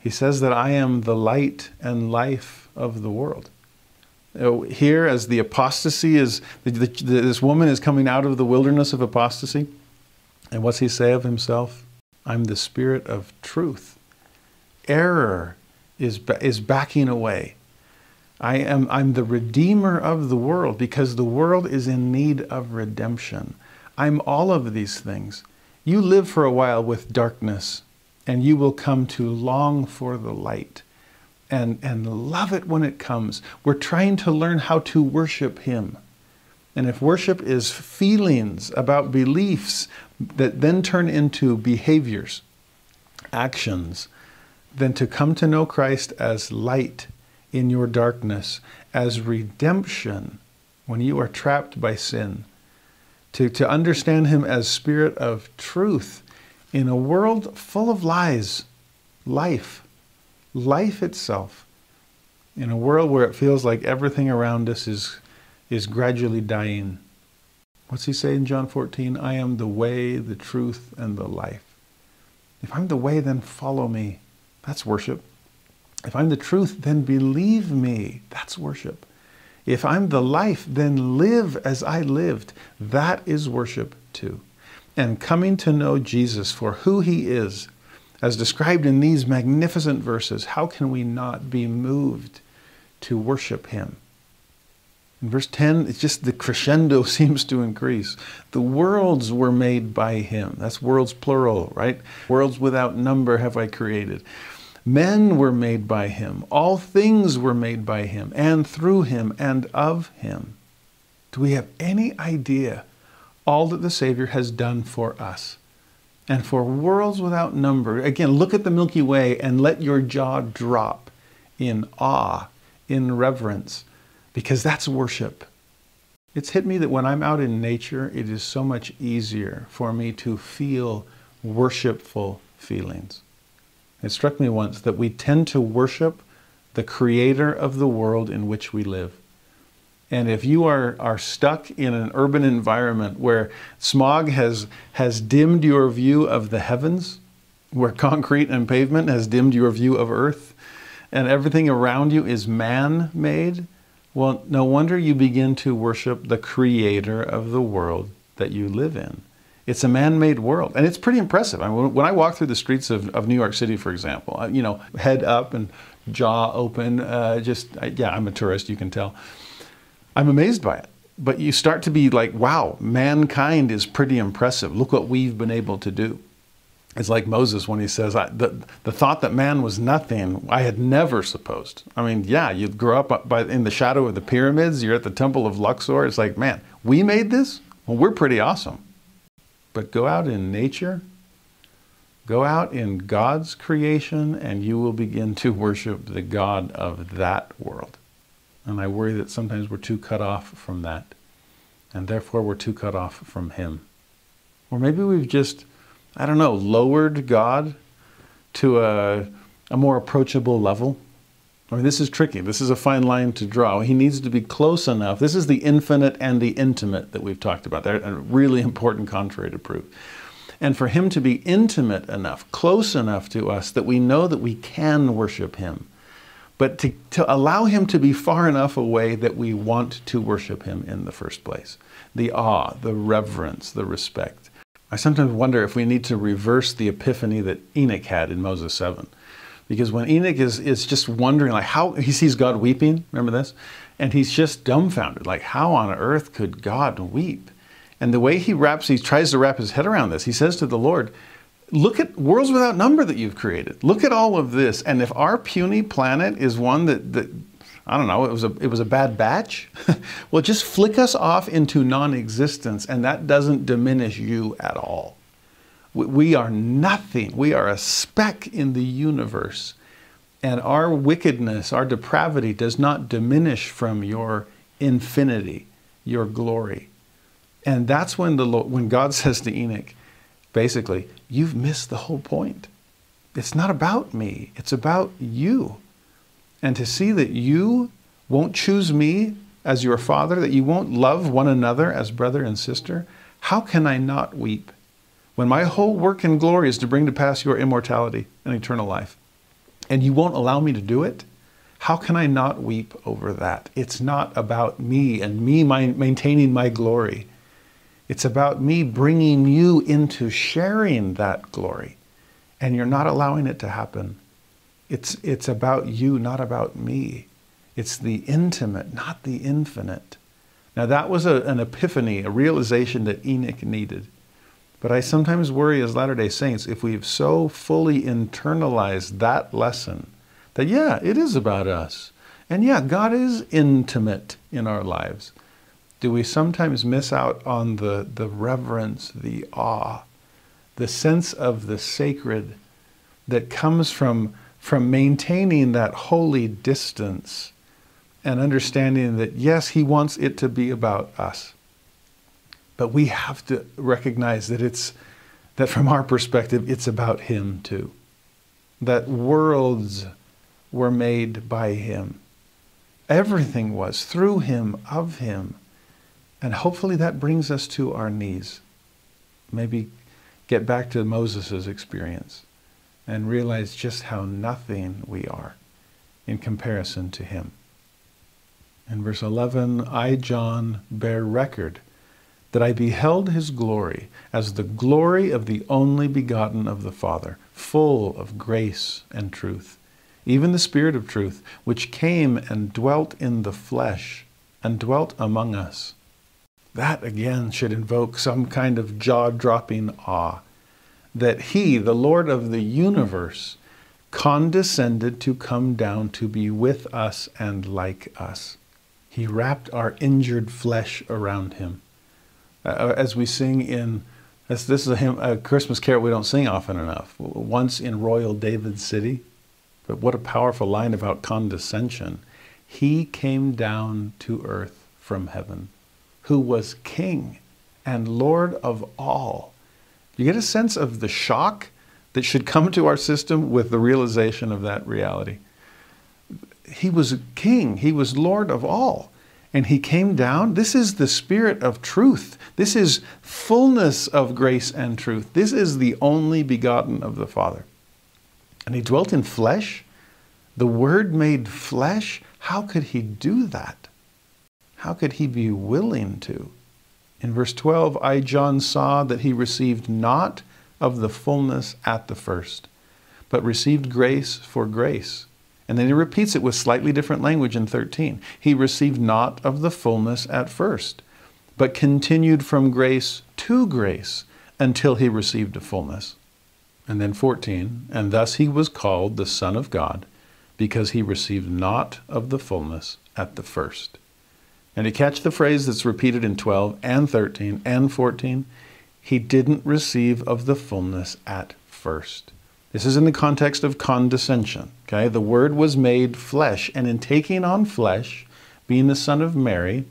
He says that I am the light and life of the world. Oh, here, as the apostasy is, this woman is coming out of the wilderness of apostasy. And what's he say of himself? I'm the spirit of truth. Error is, is backing away. I am I'm the redeemer of the world because the world is in need of redemption. I'm all of these things. You live for a while with darkness and you will come to long for the light and, and love it when it comes. We're trying to learn how to worship Him. And if worship is feelings about beliefs that then turn into behaviors, actions, then to come to know Christ as light in your darkness, as redemption when you are trapped by sin, to, to understand Him as Spirit of truth in a world full of lies, life, life itself, in a world where it feels like everything around us is, is gradually dying. What's he say in John 14? I am the way, the truth, and the life. If I'm the way, then follow me. That's worship. If I'm the truth, then believe me. That's worship. If I'm the life, then live as I lived. That is worship too and coming to know Jesus for who he is, as described in these magnificent verses, how can we not be moved to worship him? In verse 10, it's just the crescendo *laughs* seems to increase. The worlds were made by him. That's worlds plural, right? Worlds without number have I created. Men were made by him. All things were made by him, and through him, and of him. Do we have any idea all that the Savior has done for us. And for worlds without number, again, look at the Milky Way and let your jaw drop in awe, in reverence, because that's worship. It's hit me that when I'm out in nature, it is so much easier for me to feel worshipful feelings. It struck me once that we tend to worship the creator of the world in which we live. And if you are, are stuck in an urban environment where smog has, has dimmed your view of the heavens, where concrete and pavement has dimmed your view of earth, and everything around you is man made, well, no wonder you begin to worship the creator of the world that you live in. It's a man made world, and it's pretty impressive. I mean, when I walk through the streets of, of New York City, for example, you know, head up and jaw open, uh, just, yeah, I'm a tourist, you can tell. I'm amazed by it. But you start to be like, wow, mankind is pretty impressive. Look what we've been able to do. It's like Moses when he says, the, the thought that man was nothing, I had never supposed. I mean, yeah, you grow up by, in the shadow of the pyramids, you're at the temple of Luxor. It's like, man, we made this? Well, we're pretty awesome. But go out in nature, go out in God's creation, and you will begin to worship the God of that world. And I worry that sometimes we're too cut off from that. And therefore we're too cut off from Him. Or maybe we've just, I don't know, lowered God to a, a more approachable level. I mean, this is tricky. This is a fine line to draw. He needs to be close enough. This is the infinite and the intimate that we've talked about. They're a really important contrary to prove. And for him to be intimate enough, close enough to us that we know that we can worship him but to, to allow him to be far enough away that we want to worship him in the first place. The awe, the reverence, the respect. I sometimes wonder if we need to reverse the epiphany that Enoch had in Moses 7. Because when Enoch is, is just wondering, like, how he sees God weeping, remember this? And he's just dumbfounded, like, how on earth could God weep? And the way he wraps, he tries to wrap his head around this, he says to the Lord, look at worlds without number that you've created. Look at all of this. And if our puny planet is one that, that I don't know, it was a, it was a bad batch. *laughs* well, just flick us off into non existence, and that doesn't diminish you at all. We, are nothing, we are a speck in the universe. And our wickedness, our depravity does not diminish from your infinity, your glory. And that's when, the, when God *laughs* says to Enoch, basically, you've missed the whole point. It's not about me, it's about you. And to see that you won't choose me as your father, that you won't love one another as brother and sister, how can I not weep? When my whole work and glory is to bring to pass your immortality and eternal life, and you won't allow me to do it, how can I not weep over that? It's not about me and me maintaining my glory. It's about me bringing you into sharing that glory. And you're not allowing it to happen. It's, it's about you, not about me. It's the intimate, not the infinite. Now, that was a, an epiphany, a realization that Enoch needed. But I sometimes worry as Latter day Saints if we've so fully internalized that lesson that, yeah, it is about us. And yeah, God is intimate in our lives. Do we sometimes miss out on the, the reverence, the awe, the sense of the sacred that comes from from maintaining that holy distance and understanding that, yes, He wants it to be about us. But we have to recognize that it's that from our perspective, it's about Him too. That worlds were made by Him. Everything was through Him, of Him. And hopefully that brings us to our knees. Maybe get back to Moses' experience and realize just how nothing we are in comparison to him. In verse 11, I, John, bear record that I beheld his glory as the glory of the only begotten of the Father, full of grace and truth, even the Spirit of truth, which came and dwelt in the flesh and dwelt among us. That again should invoke some kind of jaw dropping awe that he, the Lord of the universe, condescended to come down to be with us and like us. He wrapped our injured flesh around him. Uh, as we sing in, this, this is a, hymn, a Christmas carol we don't sing often enough. Once in royal David's city, but what a powerful line about condescension. He came down to earth from heaven, who was king and Lord of all you get a sense of the shock that should come to our system with the realization of that reality. He was king, he was Lord of all. And he came down. This is the spirit of truth. This is fullness of grace and truth. This is the only begotten of the Father. And he dwelt in flesh. The Word made flesh. How could he do that? How could he be willing to? In verse 12, I, John, saw that he received not of the fullness at the first, but received grace for grace. And then he repeats it with slightly different language in 13. He received not of the fullness at first, but continued from grace to grace until he received the fullness. And then 14, and thus he was called the Son of God, because he received not of the fullness at the first. And to catch the phrase that's repeated in 12 and 13 and 14, he didn't receive of the fullness at first. This is in the context of condescension. Okay, the Word was made flesh, and in taking on flesh, being the Son of Mary,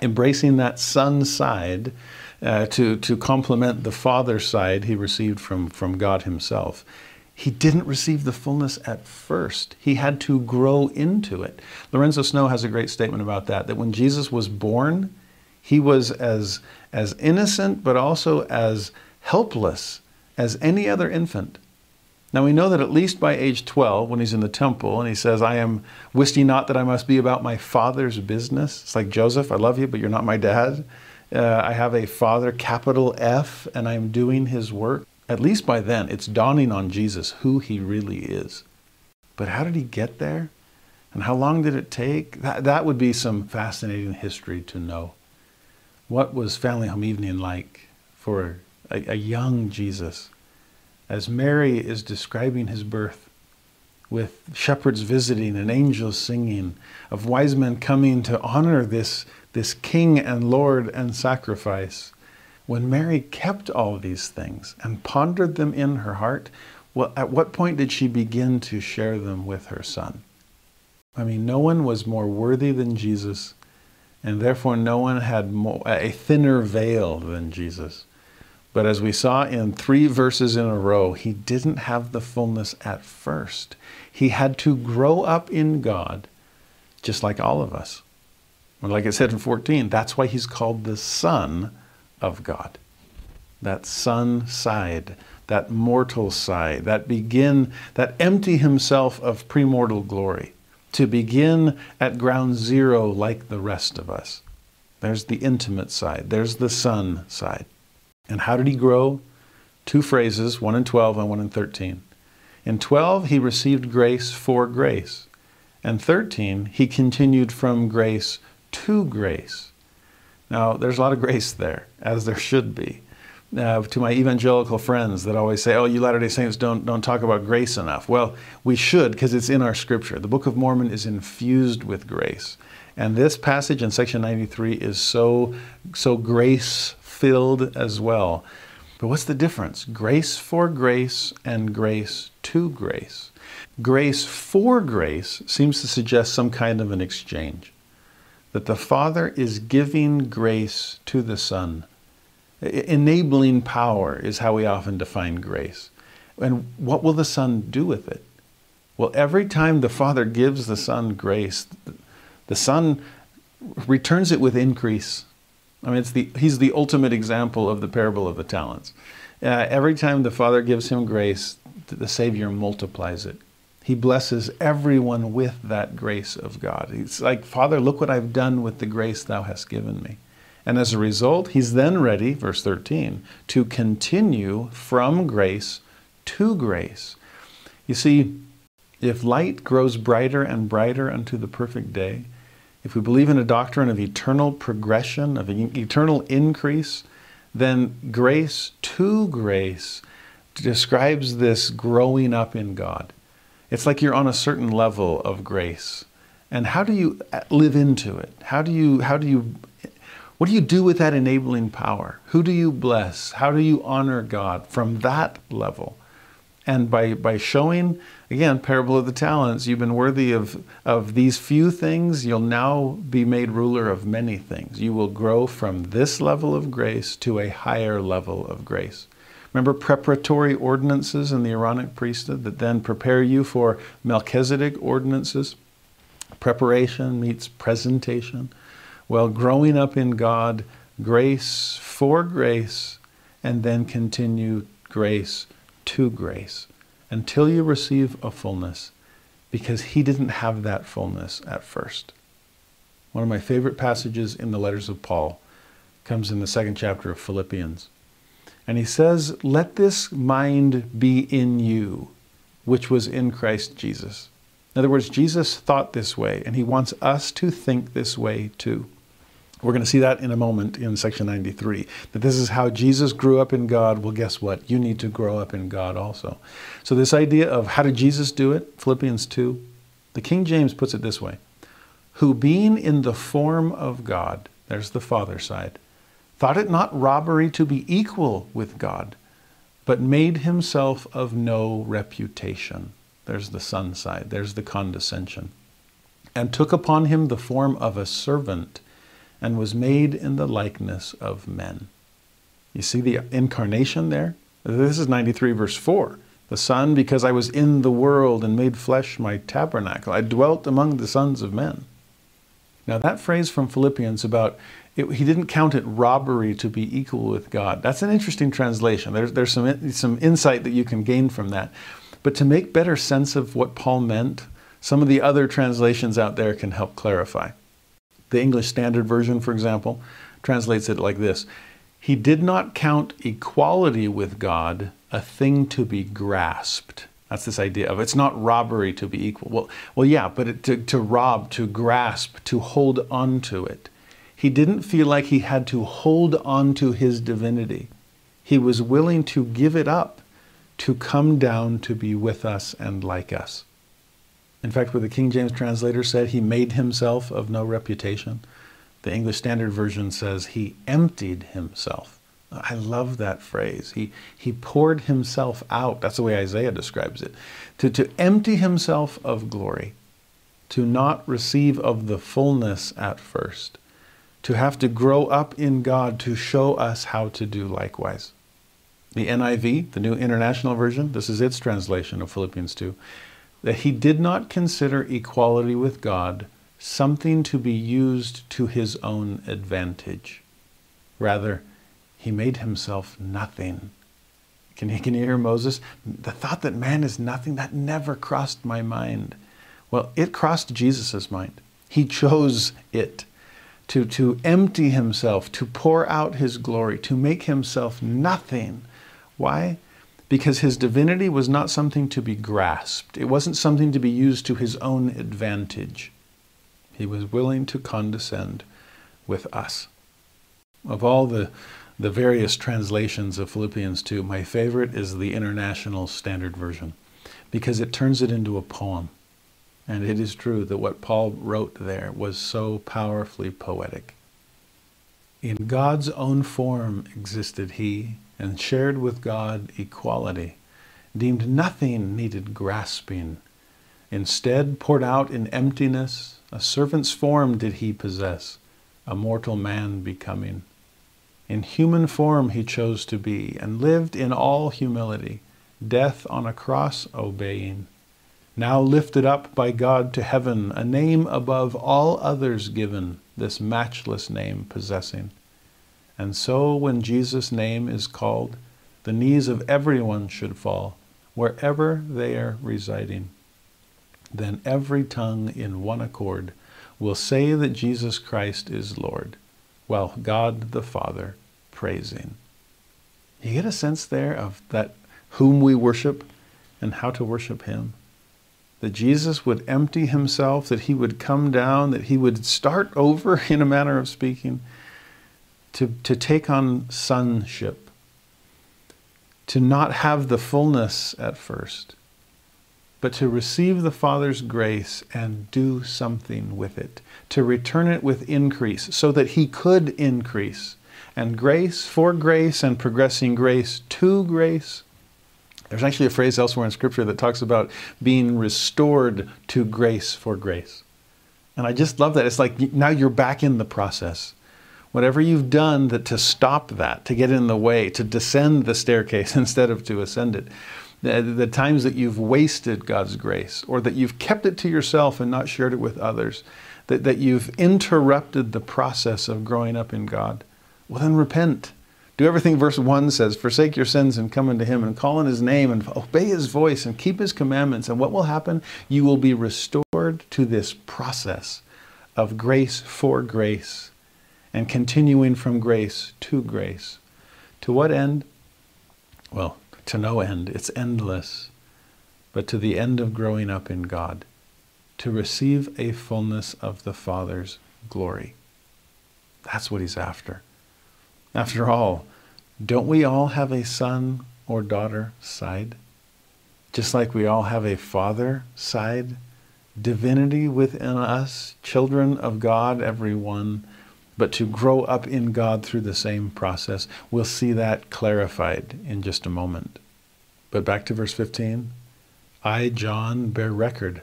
embracing that Son side uh, to to complement the Father side he received from from God Himself, he didn't receive the fullness at first. He had to grow into it. Lorenzo Snow has a great statement about that, that when Jesus was born, he was as, as innocent but also as helpless as any other infant. Now we know that at least by age 12, when he's in the temple and he says, I am, wist ye not that I must be about my father's business? It's like Joseph, I love you, but you're not my dad. Uh, I have a father, capital F, and I'm doing his work at least by then, it's dawning on Jesus who he really is. But how did he get there? And how long did it take? That, that would be some fascinating history to know. What was Family Home Evening like for a, a young Jesus? As Mary is describing his birth, with shepherds visiting and angels singing, of wise men coming to honor this, this King and Lord and sacrifice. When Mary kept all these things and pondered them in her heart, well, at what point did she begin to share them with her son? I mean, no one was more worthy than Jesus, and therefore no one had more, a thinner veil than Jesus. But as we saw in three verses in a row, he didn't have the fullness at first. He had to grow up in God, just like all of us. And like I said in 14, that's why he's called the Son of God. That Son side, that mortal side, that begin, that empty himself of premortal glory, to begin at ground zero like the rest of us. There's the intimate side, there's the Son side. And how did he grow? Two phrases, one in 12 and one in 13. In 12, he received grace for grace. And 13, he continued from grace to grace. Now, there's a lot of grace there, as there should be. Uh, to my evangelical friends that always say, "Oh, you Latter-day Saints don't don't talk about grace enough." Well, we should because it's in our scripture. The Book of Mormon is infused with grace, and this passage in section 93 is so so grace filled as well. But what's the difference? Grace for grace and grace to grace. Grace for grace seems to suggest some kind of an exchange. That the Father is giving grace to the Son. Enabling power is how we often define grace. And what will the Son do with it? Well, every time the Father gives the Son grace, the Son returns it with increase I mean, it's the, he's the ultimate example of the parable of the talents. Uh, every time the Father gives him grace, the Savior multiplies it. He blesses everyone with that grace of God. It's like, Father, look what I've done with the grace thou hast given me. And as a result, he's then ready, verse 13, to continue from grace to grace. You see, if light grows brighter and brighter unto the perfect day, if we believe in a doctrine of eternal progression, of eternal increase, then grace to grace describes this growing up in God. It's like you're on a certain level of grace. And how do you uh, live into it? How do you, how do you, what do you do with that enabling power? Who do you bless? How do you honor God from that level? And by, by showing, again, parable of the talents, you've been worthy of, of these few things, you'll now be made ruler of many things. You will grow from this level of grace to a higher level of grace. Remember preparatory ordinances in the Aaronic priesthood that then prepare you for Melchizedek ordinances? Preparation meets presentation. Well, growing up in God, grace for grace, and then continue grace to grace until you receive a fullness because he didn't have that fullness at first. One of my favorite passages in the letters of Paul comes in the second chapter of Philippians. And he says, Let this mind be in you, which was in Christ Jesus. In other words, Jesus thought this way, and he wants us to think this way too. We're going to see that in a moment in section 93. That this is how Jesus grew up in God. Well, guess what? You need to grow up in God also. So, this idea of how did Jesus do it? Philippians 2. The King James puts it this way Who being in the form of God, there's the Father side, thought it not robbery to be equal with God, but made himself of no reputation. There's the Son side, there's the condescension. And took upon him the form of a servant and was made in the likeness of men. You see the incarnation there? This is 93 verse 4. The Son, because I was in the world and made flesh my tabernacle, I dwelt among the sons of men. Now, that phrase from Philippians about it, he didn't count it robbery to be equal with God, that's an interesting translation. There's, there's some, some insight that you can gain from that. But to make better sense of what Paul meant, some of the other translations out there can help clarify. The English Standard Version, for example, translates it like this He did not count equality with God a thing to be grasped. That's this idea of it's not robbery to be equal. Well, well yeah, but it, to, to rob, to grasp, to hold on to it. He didn't feel like he had to hold on to his divinity. He was willing to give it up to come down to be with us and like us. In fact, what the King James translator said, he made himself of no reputation. The English Standard Version says he emptied himself. I love that phrase. He, he poured himself out. That's the way Isaiah describes it. To, to empty himself of glory, to not receive of the fullness at first, to have to grow up in God to show us how to do likewise. The NIV, the New International Version, this is its translation of Philippians 2, that he did not consider equality with God something to be used to his own advantage. Rather, he made himself nothing. Can you, can you hear Moses? The thought that man is nothing, that never crossed my mind. Well, it crossed Jesus' mind. He chose it to, to empty himself, to pour out his glory, to make himself nothing. Why? Because his divinity was not something to be grasped, it wasn't something to be used to his own advantage. He was willing to condescend with us. Of all the, the various translations of Philippians 2, my favorite is the International Standard Version because it turns it into a poem. And it is true that what Paul wrote there was so powerfully poetic. In God's own form existed he, and shared with God equality, deemed nothing needed grasping. Instead, poured out in emptiness, a servant's form did he possess, a mortal man becoming. In human form he chose to be, and lived in all humility, death on a cross obeying now lifted up by God to heaven, a name above all others given, this matchless name possessing. And so, when Jesus' name is called, the knees of everyone should fall, wherever they are residing. Then every tongue in one accord will say that Jesus Christ is Lord, while God the Father praising. You get a sense there of that whom we worship and how to worship Him? that Jesus would empty himself, that he would come down, that he would start over, *laughs* in a manner of speaking, to, to take on sonship, to not have the fullness at first, but to receive the Father's grace and do something with it, to return it with increase, so that he could increase. And grace for grace and progressing grace to grace there's actually a phrase elsewhere in Scripture that talks about being restored to grace for grace. And I just love that. It's like now you're back in the process. Whatever you've done that to stop that, to get in the way, to descend the staircase *laughs* instead of to ascend it, the, the times that you've wasted God's grace, or that you've kept it to yourself and not shared it with others, that, that you've interrupted the process of growing up in God, well, then repent do everything verse 1 says forsake your sins and come unto him and call on his name and obey his voice and keep his commandments. And what will happen? You will be restored to this process of grace for grace and continuing from grace to grace. To what end? Well, to no end. It's endless. But to the end of growing up in God, to receive a fullness of the Father's glory. That's what he's after. After all, don't we all have a son or daughter side? Just like we all have a father side? Divinity within us, children of God, every one, but to grow up in God through the same process. We'll see that clarified in just a moment. But back to verse 15. I, John, bear record.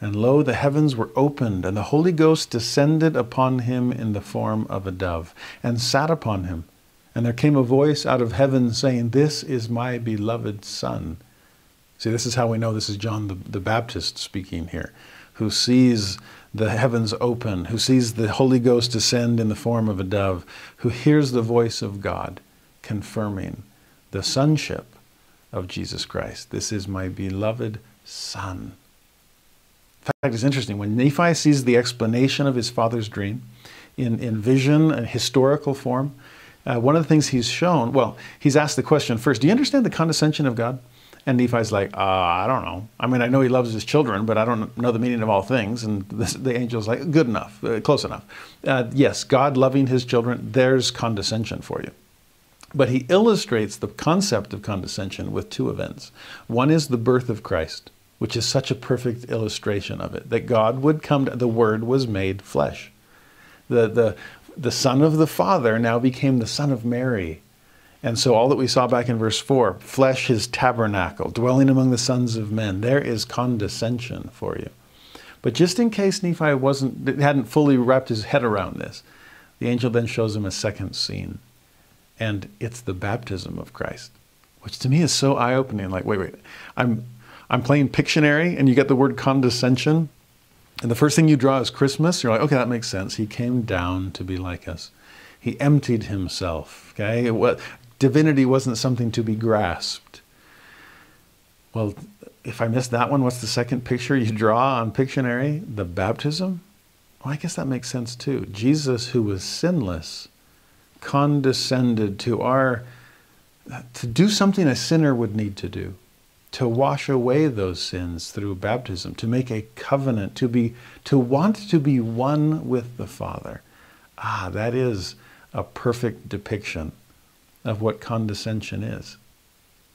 And lo, the heavens were opened, and the Holy Ghost descended upon him in the form of a dove, and sat upon him. And there came a voice out of heaven saying, This is my beloved Son. See, this is how we know this is John the, the Baptist speaking here, who sees the heavens open, who sees the Holy Ghost descend in the form of a dove, who hears the voice of God confirming the sonship of Jesus Christ. This is my beloved Son. In fact, it's interesting. When Nephi sees the explanation of his father's dream in, in vision and historical form, uh, one of the things he's shown, well, he's asked the question first Do you understand the condescension of God? And Nephi's like, uh, I don't know. I mean, I know he loves his children, but I don't know the meaning of all things. And *laughs* this, the angel's like, good enough, uh, close enough. Uh, yes, God loving his children, there's condescension for you. But he illustrates the concept of condescension with two events. One is the birth of Christ, which is such a perfect illustration of it that God would come, to, the Word was made flesh. The, the, the Son of the Father now became the Son of Mary. And so, all that we saw back in verse 4 flesh is tabernacle, dwelling among the sons of men. There is condescension for you. But just in case Nephi wasn't, hadn't fully wrapped his head around this, the angel then shows him a second scene. And it's the baptism of Christ, which to me is so eye opening. Like, wait, wait, I'm, I'm playing Pictionary and you get the word condescension. And the first thing you draw is Christmas. You're like, okay, that makes sense. He came down to be like us. He emptied himself. Okay, divinity wasn't something to be grasped. Well, if I missed that one, what's the second picture you draw on Pictionary? The baptism. Well, I guess that makes sense too. Jesus, who was sinless, condescended to our to do something a sinner would need to do to wash away those sins through baptism, to make a covenant, to be to want to be one with the Father. Ah, that is a perfect depiction of what condescension is.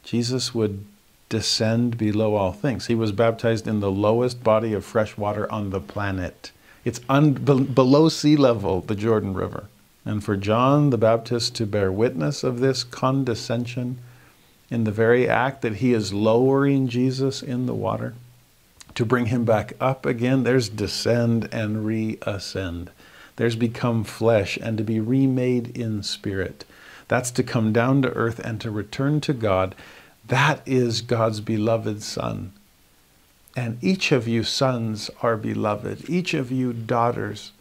Jesus would descend below all things. He was baptized in the lowest body of fresh water on the planet. It's below sea level, the Jordan River. And for John the Baptist to bear witness of this condescension in the very act that he is lowering Jesus in the water to bring him back up again. There's descend and reascend. There's become flesh and to be remade in spirit. That's to come down to earth and to return to God. That is God's beloved Son. And each of you sons are beloved. Each of you daughters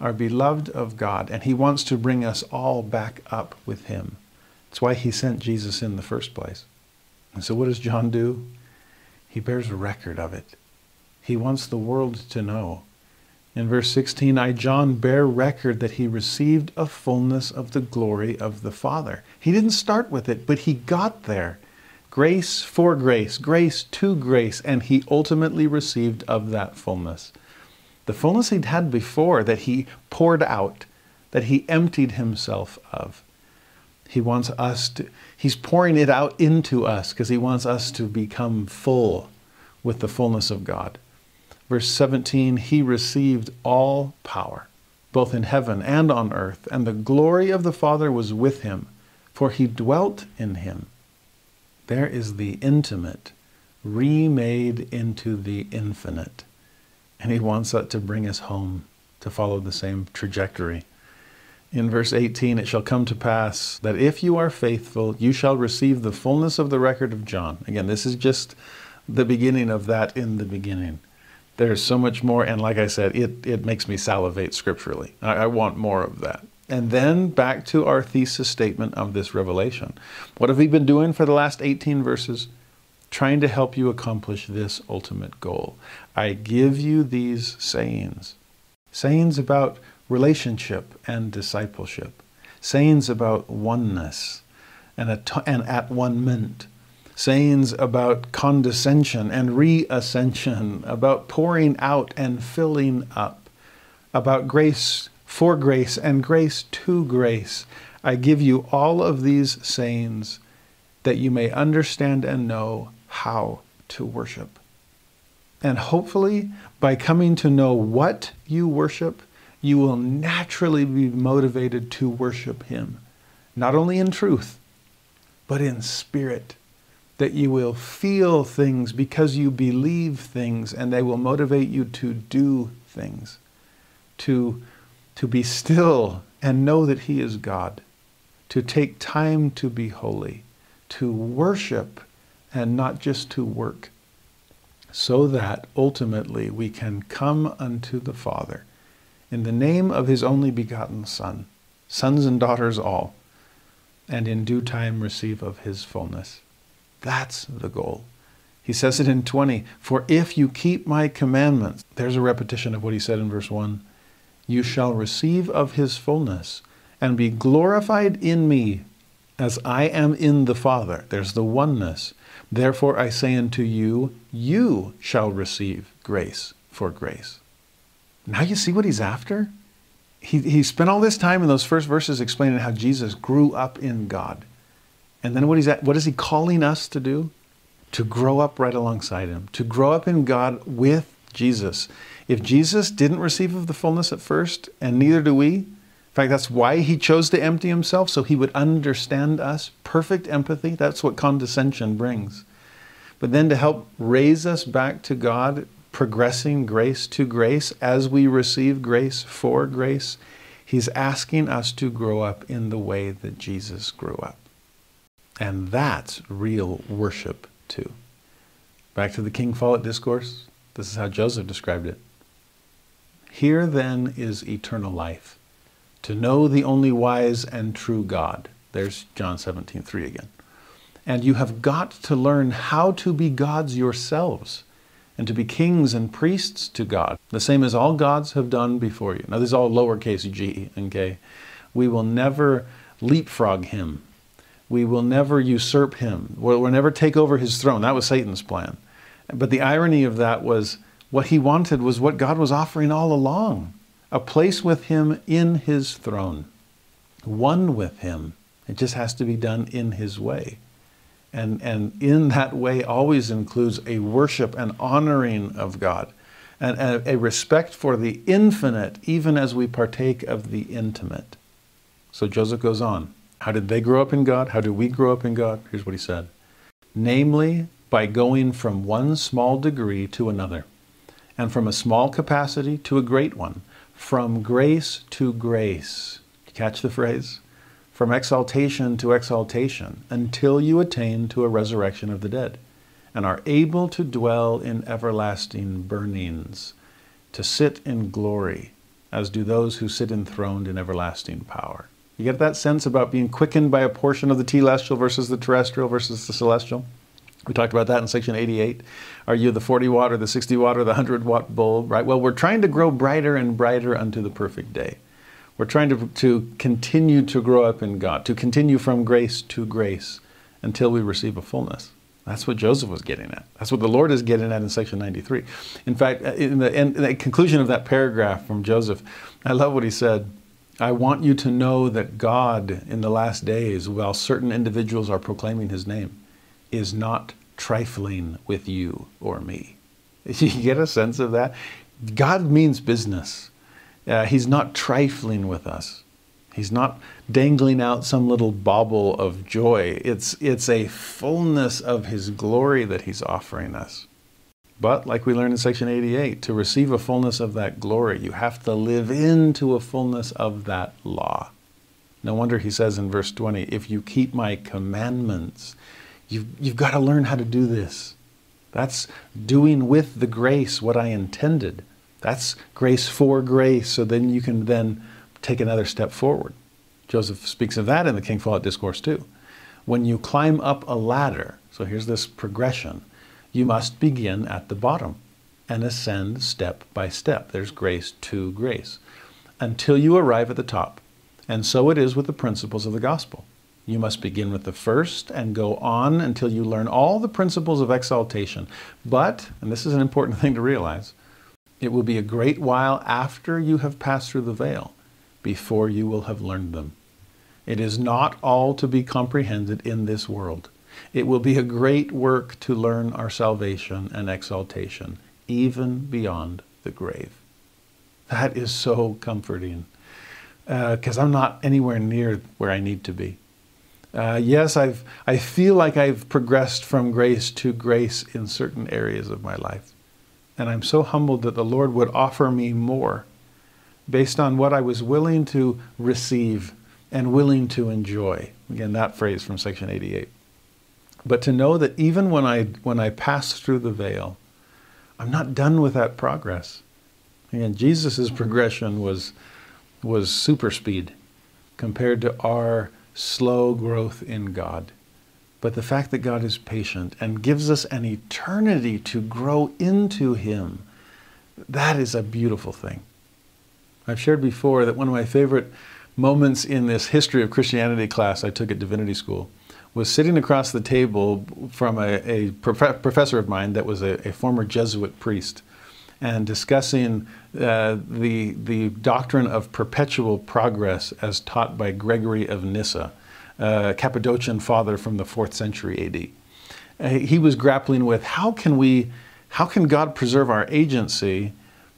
are beloved of God. And He wants to bring us all back up with Him. That's why he sent Jesus in the first place. And so what does John do? He bears a record of it. He wants the world to know. In verse 16, I, John, bear record that he received a fullness of the glory of the Father. He didn't start with it, but he got there. Grace for grace, grace to grace, and he ultimately received of that fullness. The fullness he'd had before that he poured out, that he emptied himself of. He wants us to, He's pouring it out into us because He wants us to become full with the fullness of God. Verse 17 He received all power, both in heaven and on earth, and the glory of the Father was with Him, for He dwelt in Him. There is the intimate, remade into the infinite. And He wants that to bring us home to follow the same trajectory in verse 18, it shall come to pass that if you are faithful, you shall receive the fullness of the record of John. Again, this is just the beginning of that in the beginning. There's so much more, and like I said, it, it makes me salivate scripturally. I, I want more of that. And then back to our thesis statement of this revelation. What have we been doing for the last 18 verses? Trying to help you accomplish this ultimate goal. I give you these sayings sayings about relationship and discipleship, sayings about oneness and, at- and at one mint, sayings about condescension and reascension, about pouring out and filling up, about grace for grace and grace to grace. I give you all of these sayings that you may understand and know how to worship. And hopefully, by coming to know what you worship, you will naturally be motivated to worship Him, not only in truth, but in spirit. That you will feel things because you believe things, and they will motivate you to do things, to, to be still and know that He is God, to take time to be holy, to worship and not just to work, so that ultimately we can come unto the Father in the name of his only begotten Son, sons and daughters all, and in due time receive of his fullness. That's the goal. He says it in 20 For if you keep my commandments, there's a repetition of what he said in verse 1 you shall receive of his fullness and be glorified in me as I am in the Father. There's the oneness. Therefore I say unto you, you shall receive grace for grace. Now you see what he's after? He, he spent all this time in those first verses explaining how Jesus grew up in God. And then what, he's at, what is he calling us to do? to grow up right alongside him, to grow up in God with Jesus. If Jesus didn't receive of the fullness at first, and neither do we, in fact, that's why he chose to empty himself, so he would understand us. Perfect empathy, that's what condescension brings. But then to help raise us back to God, progressing grace to grace as we receive grace for grace, he's asking us to grow up in the way that Jesus grew up. And that's real worship, too. Back to the King Follett discourse, this is how Joseph described it. Here then is eternal life to know the only wise and true God. There's John 17, 3 again. And you have got to learn how to be gods yourselves and to be kings and priests to God, the same as all gods have done before you. Now, this is all lowercase g and k. We will never leapfrog him. We will never usurp him. We'll, we'll never take over his throne. That was Satan's plan. But the irony of that was what he wanted was what God was offering all along a place with Him in His throne, one with Him. It just has to be done in His way. And, and in that way always includes a worship and honoring of God and, and a respect for the infinite, even as we partake of the intimate. So Joseph goes on. How did they grow up in God? How do we grow up in God? Here's what he said namely, by going from one small degree to another, and from a small capacity to a great one from grace to grace. Catch the phrase? From exaltation to exaltation until you attain to a resurrection of the dead and are able to dwell in everlasting burnings, to sit in glory, as do those who sit enthroned in everlasting power. You get that sense about being quickened by a portion of the telestial versus the terrestrial versus the celestial? We talked about that in section 88. Are you the 40 watt or the 60 watt or the 100 watt bulb, right? Well, we're trying to grow brighter and brighter unto the perfect day. We're trying to, to continue to grow up in God, to continue from grace to grace until we receive a fullness. That's what Joseph was getting at. That's what the Lord is getting at in section 93. In fact, uh, in the, in the conclusion of that paragraph from Joseph, I love what he said. I want you to know that God in the last days, while certain individuals are proclaiming his name, is not trifling with you or me. *laughs* You get a sense of that? God means business. Uh, he's not trifling with us. He's not dangling out some little bauble of joy. It's, it's a fullness of His glory that He's offering us. But, like we learned in section 88, to receive a fullness of that glory, you have to live into a fullness of that law. No wonder He says in verse 20, if you keep my commandments, You've, you've got to learn how to do this. That's doing with the grace what I intended. That's grace for grace, so then you can then take another step forward. Joseph speaks of that in the King Follett Discourse too. When you climb up a ladder, so here's this progression, you must begin at the bottom and ascend step by step. There's grace to grace until you arrive at the top. And so it is with the principles of the gospel. You must begin with the first and go on until you learn all the principles of exaltation. But, and this is an important *laughs* thing to realize, it will be a great while after you have passed through the veil before you will have learned them. It is not all to be comprehended in this world. It will be a great work to learn our salvation and exaltation, even beyond the grave. That is so comforting because uh, I'm not anywhere near where I need to be. Uh, yes, I've, I feel like I've progressed from grace to grace in certain areas of my life. And I'm so humbled that the Lord would offer me more based on what I was willing to receive and willing to enjoy. Again, that phrase from section 88. But to know that even when I, when I pass through the veil, I'm not done with that progress. And Jesus' progression was, was super speed compared to our slow growth in God. But the fact that God is patient and gives us an eternity to grow into Him, that is a beautiful thing. I've shared before that one of my favorite moments in this history of Christianity class I took at Divinity School was sitting across the table from a, a prof- professor of mine that was a, a former Jesuit priest and discussing uh, the, the doctrine of perpetual progress as taught by Gregory of Nyssa, a Cappadocian father from the fourth century AD. uh, he was grappling with how can we, how can God preserve our agency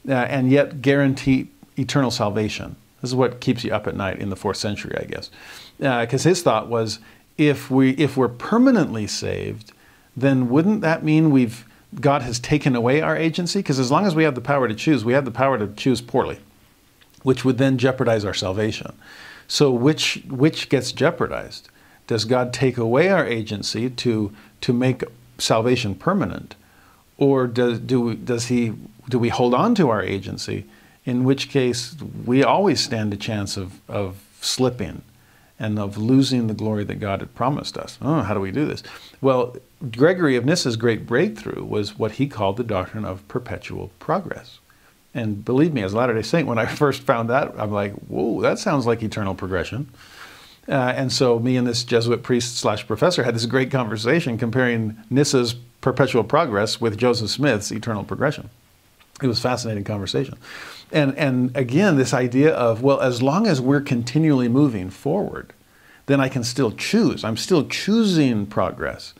uh, and yet guarantee eternal salvation? This is what keeps you up at night in the fourth century, I guess, because uh, his thought was if we if we're permanently saved, then wouldn't that mean we've God has taken away our agency? Because as long as we have the power to choose, we have the power to choose poorly, which would then jeopardize our salvation. So which which gets jeopardized? Does God take away our agency to to make salvation permanent, or does do does he do we hold on to our agency? In which case, we always stand a chance of of slipping and of losing the glory that God had promised us. Oh, how do we do this? Well, Gregory of Nyssa's great breakthrough was what he called the doctrine of perpetual progress. And believe me, as a Latter day Saint, when I *laughs* first found that, I'm like, whoa, that sounds like eternal progression. Uh, and so, me and this Jesuit priest slash professor had this great conversation comparing Nyssa's perpetual progress with Joseph Smith's eternal progression. It was a fascinating conversation. And, and again, this idea of, well, as long as we're continually moving forward, then I can still choose. I'm still choosing progress.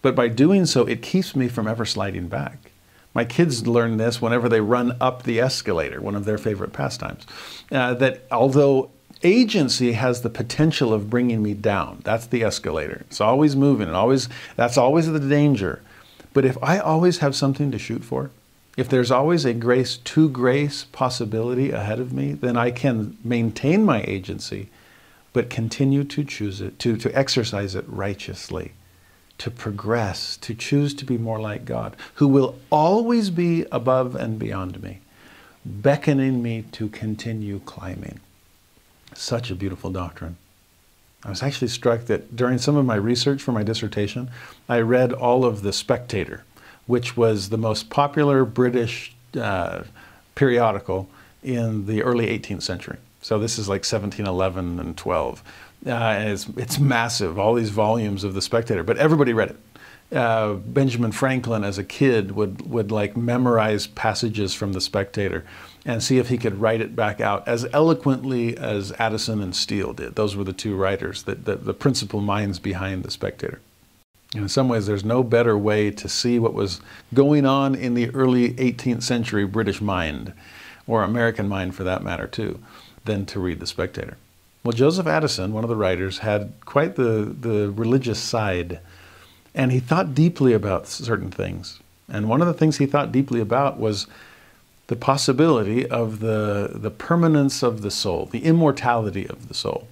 But by doing so, it keeps me from ever sliding back. My kids learn this whenever they run up the escalator, one of their favorite pastimes. Uh, that although agency has the potential of bringing me down, that's the escalator. It's always moving, and always that's always the danger. But if I always have something to shoot for, if there's always a grace to grace possibility ahead of me, then I can maintain my agency, but continue to choose it, to, to exercise it righteously to progress, to choose to be more like God, who will always be above and beyond me, beckoning me to continue climbing. Such a beautiful doctrine. I was actually struck that during some of my research for my dissertation, I read all of The Spectator, which was the most popular British uh, periodical in the early 18th century. So this is like 1711 and 12. Uh, it's, it's massive, all these volumes of The Spectator, but everybody read it. Uh, Benjamin Franklin, as a kid, would, would like memorize passages from The Spectator and see if he could write it back out as eloquently as Addison and Steele did. Those were the two writers, that, the, the principal minds behind The Spectator. In some ways, there's no better way to see what was going on in the early 18th century British mind, or American mind for that matter, too, than to read The Spectator. Well, Joseph Addison, one of the writers, had quite the, the religious side, and he thought deeply about certain things. And one of the things he thought deeply about was the possibility of the, the permanence of the soul, the immortality of the soul.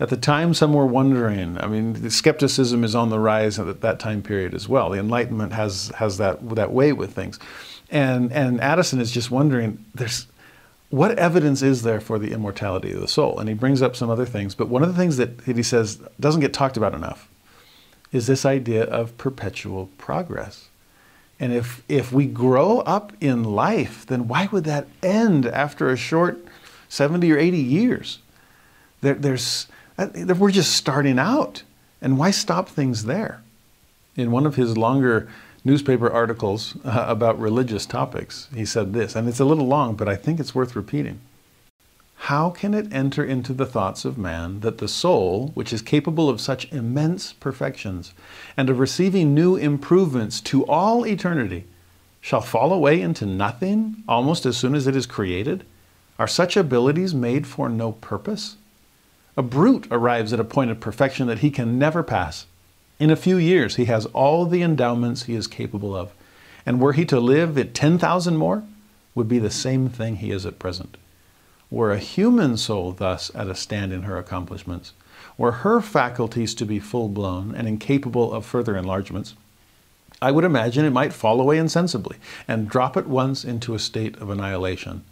At the time, some were wondering. I mean, skepticism is on the rise at that time period as well. The Enlightenment has has that that way with things, and and Addison is just wondering. There's what evidence is there for the immortality of the soul? And he brings up some other things, but one of the things that he says doesn't get talked about enough is this idea of perpetual progress. And if, if we grow up in life, then why would that end after a short 70 or 80 years? There, there's, we're just starting out. And why stop things there? In one of his longer newspaper articles uh, about religious topics, he said this, and it's a little long, but I think it's worth repeating. How can it enter into the thoughts of man that the soul, which is capable of such immense perfections and of receiving new improvements to all eternity, shall fall away into nothing almost as soon as it is created? Are such abilities made for no purpose? A brute arrives at a point of perfection that he can never pass. In a few years, he has all the endowments he is capable of. And were he to live at 10,000 more, would be the same thing he is at present. Were a human soul thus at a stand in her accomplishments, were her faculties to be full blown and incapable of further enlargements, I would imagine it might fall away insensibly and drop at once into a state of annihilation.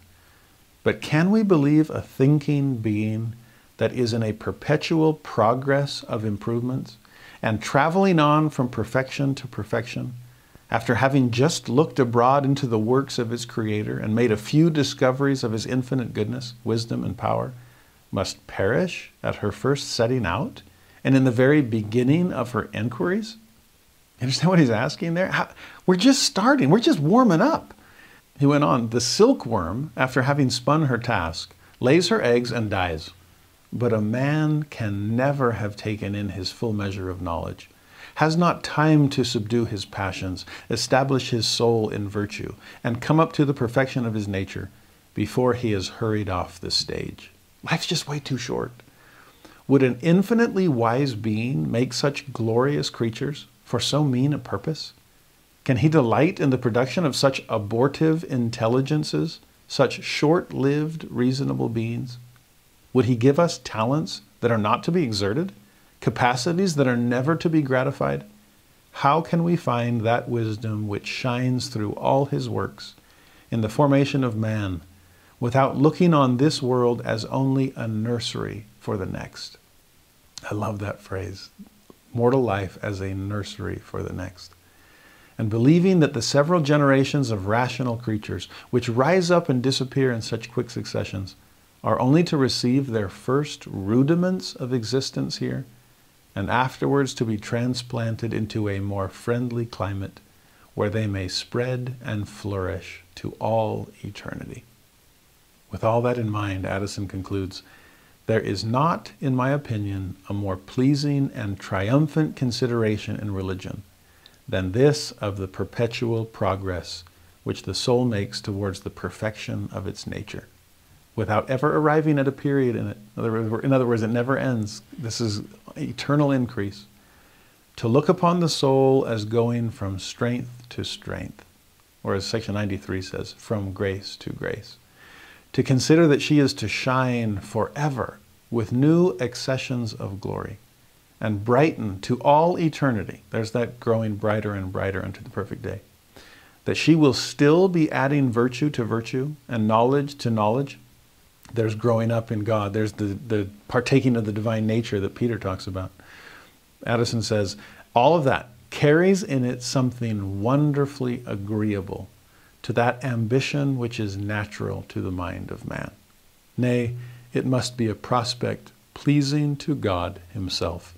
But can we believe a thinking being that is in a perpetual progress of improvements? and traveling on from perfection to perfection, after having just looked abroad into the works of his Creator and made a few discoveries of his infinite goodness, wisdom, and power, must perish at her first setting out and in the very beginning of her inquiries? You understand what he's asking there? How, we're just starting, we're just warming up. He went on, the silkworm, after having spun her task, lays her eggs and dies. But a man can never have taken in his full measure of knowledge. has not time to subdue his passions, establish his soul in virtue, and come up to the perfection of his nature before he is hurried off the stage. Life's just way too short. Would an infinitely wise being make such glorious creatures for so mean a purpose? Can he delight in the production of such abortive intelligences, such short lived, reasonable beings? Would he give us talents that are not to be exerted, capacities that are never to be gratified? How can we find that wisdom which shines through all his works in the formation of man without looking on this world as only a nursery for the next? I love that phrase mortal life as a nursery for the next and believing that the several generations of rational creatures, which rise up and disappear in such quick successions, are only to receive their first rudiments of existence here, and afterwards to be transplanted into a more friendly climate where they may spread and flourish to all eternity. With all that in mind, Addison concludes There is not, in my opinion, a more pleasing and triumphant consideration in religion than this of the perpetual progress which the soul makes towards the perfection of its nature without ever arriving at a period in it. In other words, it never ends. This is eternal increase. To look upon the soul as going from strength to strength, or as section 93 says, from grace to grace. To consider that she is to shine forever with new accessions of glory and brighten to all eternity. There's that growing brighter and brighter unto the perfect day. That she will still be adding virtue to virtue and knowledge to knowledge. There's growing up in God. There's the, the partaking of the divine nature that Peter talks about. Addison says, all of that carries in it something wonderfully agreeable to that ambition which is natural to the mind of man. Nay, it must be a prospect pleasing to God Himself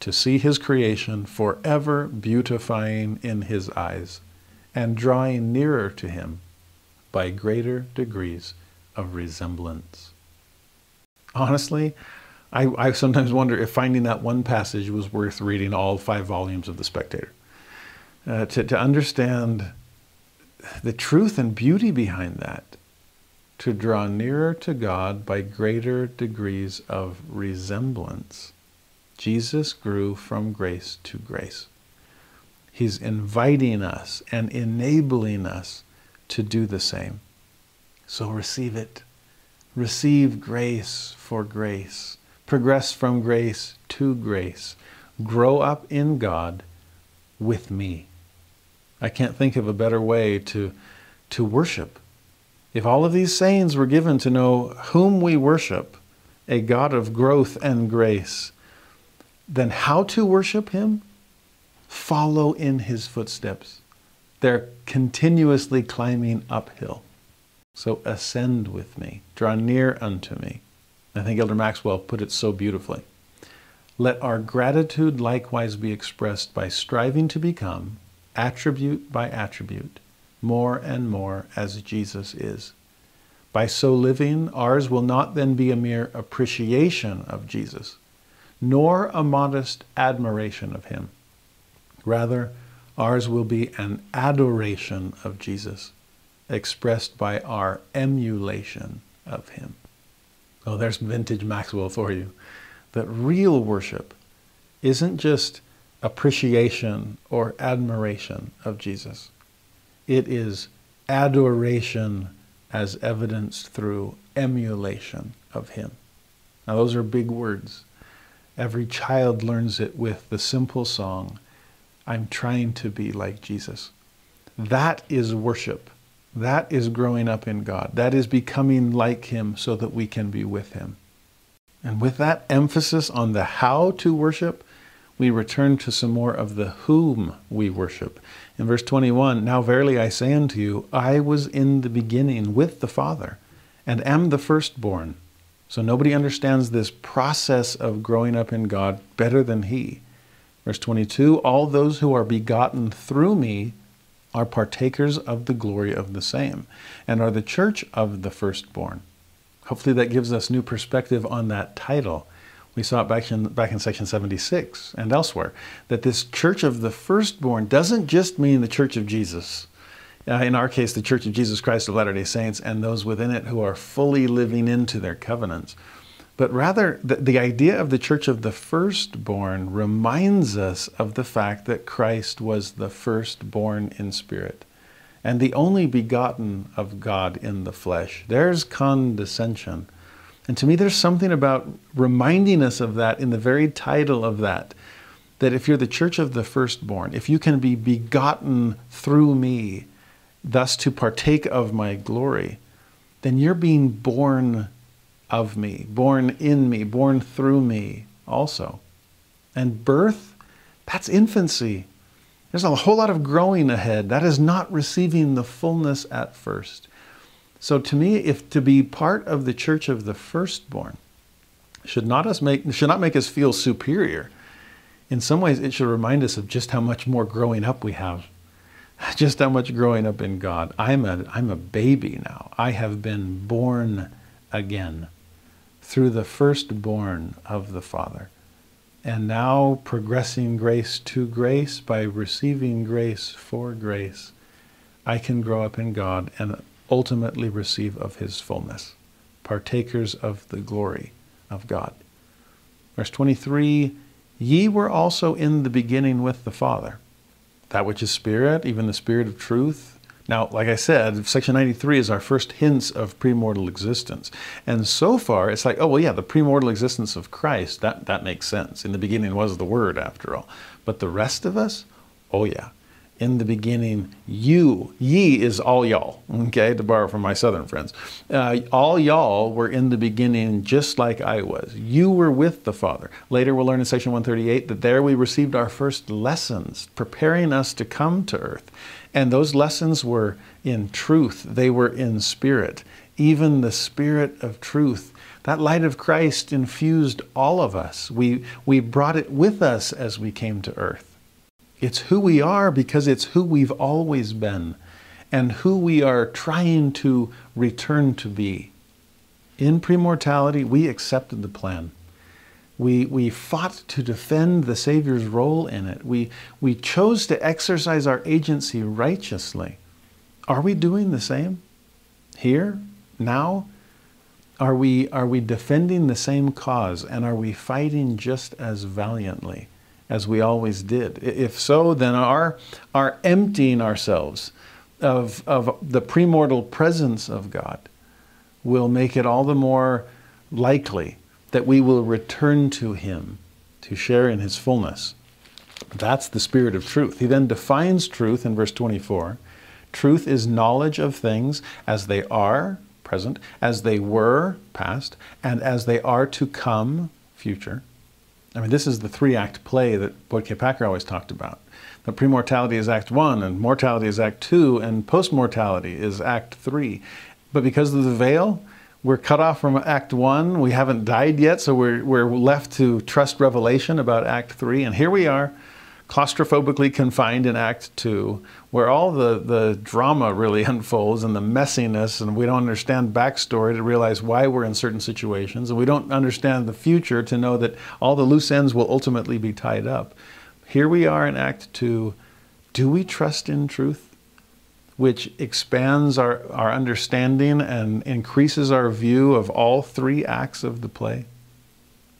to see his creation forever beautifying in his eyes and drawing nearer to him by greater degrees of resemblance. Honestly, I, I, sometimes wonder if finding that one passage was worth reading all five volumes of The Spectator. Uh, to, to understand the truth and beauty behind that, to draw nearer to God by greater degrees of resemblance Jesus grew from grace to grace. He's inviting us and enabling us to do the same. So receive it. Receive grace for grace. Progress from grace to grace. Grow up in God with me. I can't think of a better way to, to worship. If all of these sayings were given to know whom we worship, a God of growth and grace, then how to worship Him? Follow in His footsteps. They're continuously climbing uphill. So ascend with me, draw near unto me. I think Elder Maxwell put it so beautifully. Let our gratitude likewise be expressed by striving to become, attribute by attribute, more and more as Jesus is. By so living, ours will not then be a mere appreciation of Jesus, nor a modest admiration of him. Rather, ours will be an adoration of Jesus, expressed by our emulation of him. Oh, there's vintage Maxwell for you. That real worship isn't just appreciation or admiration of Jesus, it is adoration as evidenced through emulation of him. Now, those are big words. Every child learns it with the simple song, I'm trying to be like Jesus. That is worship. That is growing up in God. That is becoming like Him so that we can be with Him. And with that emphasis on the how to worship, we return to some more of the whom we worship. In verse 21, Now verily I say unto you, I was in the beginning with the Father, and am the firstborn so nobody understands this process of growing up in God better than he. Verse 22 All those who are begotten through me are partakers of the glory of the same, and are the church of the firstborn. Hopefully, that gives us new perspective on that title. We saw it back in, back in section 76 and elsewhere that this church of the firstborn doesn't just mean the church of Jesus. Uh, in our case, the Church of Jesus Christ of Latter day Saints and those within it who are fully living into their covenants. But rather, the, the idea of the church of the firstborn reminds us of the fact that Christ was the firstborn in spirit and the only begotten of God in the flesh. There's condescension. And to me, there's something about reminding us of that in the very title of that. That if you're the church of the firstborn, if you can be begotten through me, thus to partake of my glory, then you're being born of me, born in me, born through me also. And birth, that's infancy. There's a whole lot of growing ahead. That is not receiving the fullness at first. So to me, if to be part of the church of the firstborn should not us make should not make us feel superior. In some ways, it should remind us of just how much more growing up we have, *laughs* just how much growing up in God. I'm a I'm a baby now. I have been born again through the firstborn of the Father. And now progressing grace to grace by receiving grace for grace, I can grow up in God and ultimately receive of His fullness, partakers of the glory of God. Verse 23 Ye were also in the beginning with the Father. That which is Spirit, even the Spirit of truth, now, like I said, section 93 is our first hints of premortal existence. And so far, it's like, oh, well, yeah, the premortal existence of Christ, that, that makes sense. In the beginning was the Word, after all. But the rest of us, oh, yeah. In the beginning, you, ye is all y'all, okay, to borrow from my southern friends. Uh, all y'all were in the beginning just like I was. You were with the Father. Later, we'll learn in section 138 that there we received our first lessons, preparing us to come to earth. And those lessons were in truth, they were in spirit, even the spirit of truth. That light of Christ infused all of us. We, we brought it with us as we came to earth. It's who we are because it's who we've always been and who we are trying to return to be. In premortality, we accepted the plan. We, we fought to defend the Savior's role in it. We, we chose to exercise our agency righteously. Are we doing the same here, now? Are we, are we defending the same cause and are we fighting just as valiantly as we always did? If so, then our, our emptying ourselves of, of the premortal presence of God will make it all the more likely that we will return to Him to share in His fullness. That's the spirit of truth. He then defines truth in verse 24. Truth is knowledge of things as they are, present, as they were, past, and as they are to come, future. I mean, this is the three act play that Boyd K. Packer always talked about. The premortality is act one, and mortality is act two, and postmortality is act three. But because of the veil, we're cut off from Act One. We haven't died yet, so we're, we're left to trust revelation about Act Three. And here we are, claustrophobically confined in Act Two, where all the, the drama really *laughs* unfolds and the messiness, and we don't understand backstory to realize why we're in certain situations, and we don't understand the future to know that all the loose ends will ultimately be tied up. Here we are in Act Two. Do we trust in truth? Which expands our, our understanding and increases our view of all three acts of the play?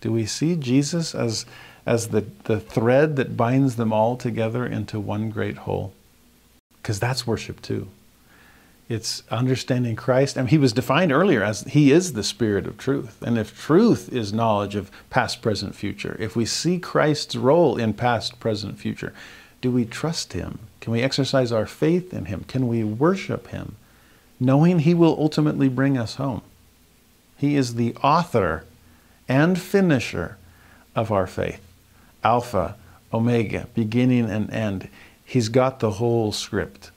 Do we see Jesus as, as the, the thread that binds them all together into one great whole? Because that's worship too. It's understanding Christ. I and he was defined earlier as He is the Spirit of truth. And if truth is knowledge of past, present, future, if we see Christ's role in past, present, future, do we trust Him? Can we exercise our faith in Him? Can we worship Him, knowing He will ultimately bring us home? He is the author and finisher of our faith Alpha, Omega, beginning and end. He's got the whole script.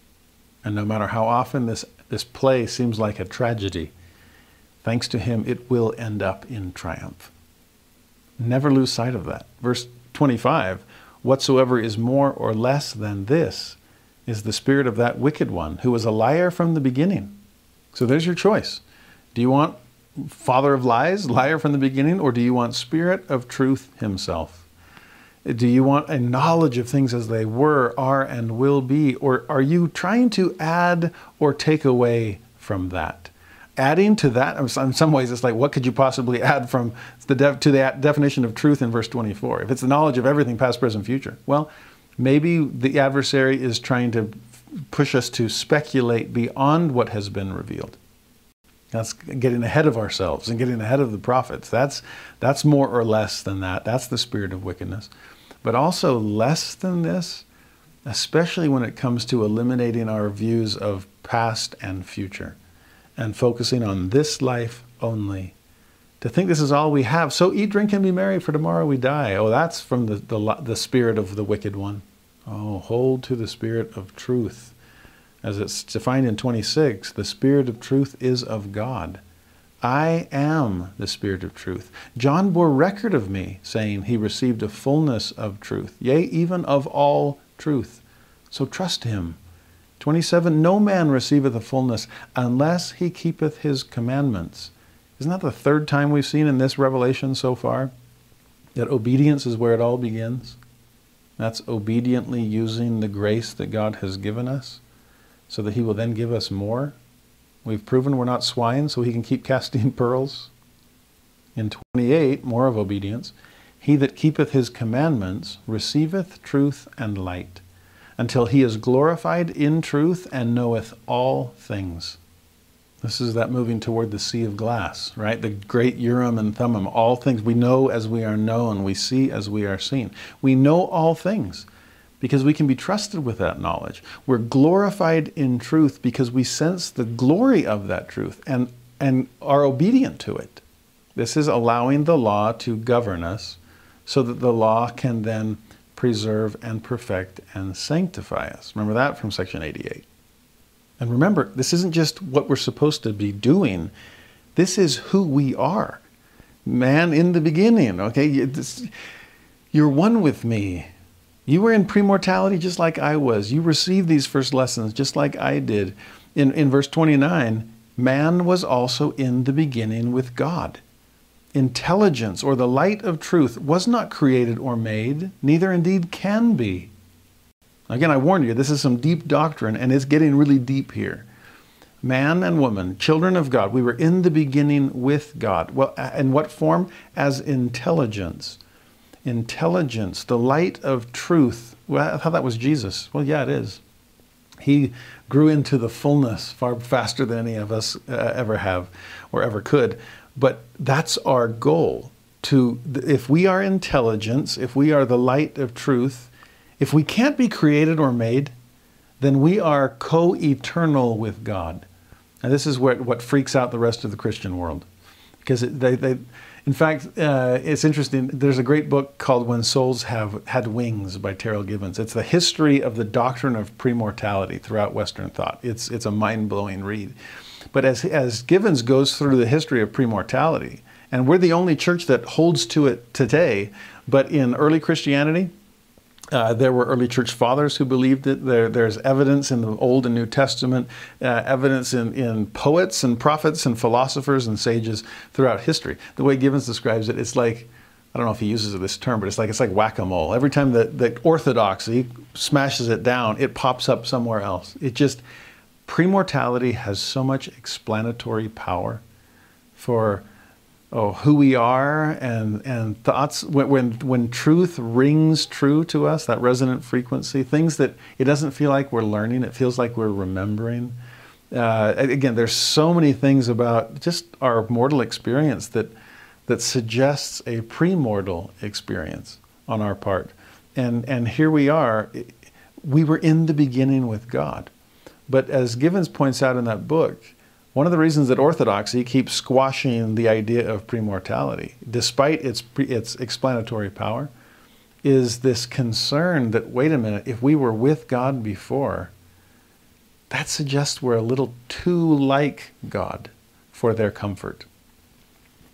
And no matter how often this, this play seems like a tragedy, thanks to Him, it will end up in triumph. Never lose sight of that. Verse 25 Whatsoever is more or less than this is the spirit of that wicked one who was a liar from the beginning. So there's your choice. Do you want father of lies, liar from the beginning, or do you want spirit of truth himself? Do you want a knowledge of things as they were, are, and will be? Or are you trying to add or take away from that? Adding to that, in some ways, it's like, what could you possibly add from the def- to the definition of truth in verse 24? If it's the knowledge of everything, past, present, future, well, maybe the adversary is trying to push us to speculate beyond what has been revealed. That's getting ahead of ourselves and getting ahead of the prophets. That's, that's more or less than that. That's the spirit of wickedness. But also, less than this, especially when it comes to eliminating our views of past and future and focusing on this life only. To think this is all we have. So eat, drink, and be merry, for tomorrow we die. Oh, that's from the, the, the spirit of the wicked one. Oh, hold to the spirit of truth. As it's defined in 26, the spirit of truth is of God. I am the Spirit of truth. John bore record of me, saying, He received a fullness of truth, yea, even of all truth. So trust him. 27 No man receiveth a fullness unless he keepeth his commandments. Isn't that the third time we've seen in this revelation so far? That obedience is where it all begins? That's obediently using the grace that God has given us so that he will then give us more. We've proven we're not swine, so he can keep *laughs* casting pearls. In 28, more of obedience. He that keepeth his commandments receiveth truth and light, until he is glorified in truth and knoweth all things. This is that moving toward the sea of glass, right? The great Urim and Thummim. All things we know as we are known, we see as we are seen. We know all things because we can be trusted with that knowledge. We're glorified in truth because we sense the glory of that truth and, and are obedient to it. This is allowing the law to govern us so that the law can then preserve and perfect and sanctify us. Remember that from section 88. And remember, this isn't just what we're supposed to be doing, this is who we are. Man in the beginning, okay? You're one with me. You were in premortality just like I was. You received these first lessons just like I did. In, in verse 29, man was also in the beginning with God. Intelligence or the light of truth was not created or made, neither indeed can be. Again, I warn you, this is some deep doctrine and it's getting really deep here. Man and woman, children of God, we were in the beginning with God. Well, in what form? As intelligence intelligence, the light of truth. Well, I thought that was Jesus. Well, yeah, it is. He grew into the fullness far faster than any of us uh, ever have or ever could. But that's our goal. To if we are intelligence, if we are the light of truth, if we can't be created or made, then we are co-eternal with God. And this is what, what freaks out the rest of the Christian world. Because they, they, in fact, uh, it's interesting. There's a great book called When Souls Have Had Wings by Terryl Givens. It's the history of the doctrine of premortality throughout Western thought. It's, it's a mind blowing read. But as, as Givens goes through the history of premortality, and we're the only church that holds to it today, but in early Christianity, uh, there were early church fathers who believed it. There, there's evidence in the Old and New Testament, uh, evidence in, in poets and prophets and philosophers and sages throughout history. The way Givens describes it, it's like, I don't know if he uses this term, but it's like it's like whack-a-mole. Every time that the orthodoxy smashes it down, it pops up somewhere else. It just premortality has so much explanatory power for oh, who we are and, and thoughts, when, when, when truth rings true to us, that resonant frequency, things that it doesn't feel like we're learning, it feels like we're remembering. Uh, again, there's so many things about just our mortal experience that, that suggests a premortal experience on our part. And, and here we are, we were in the beginning with God. But as Givens points out in that book, one of the reasons that orthodoxy keeps squashing the idea of premortality, despite its, its explanatory power, is this concern that, wait a minute, if we were with God before, that suggests we're a little too like God for their comfort.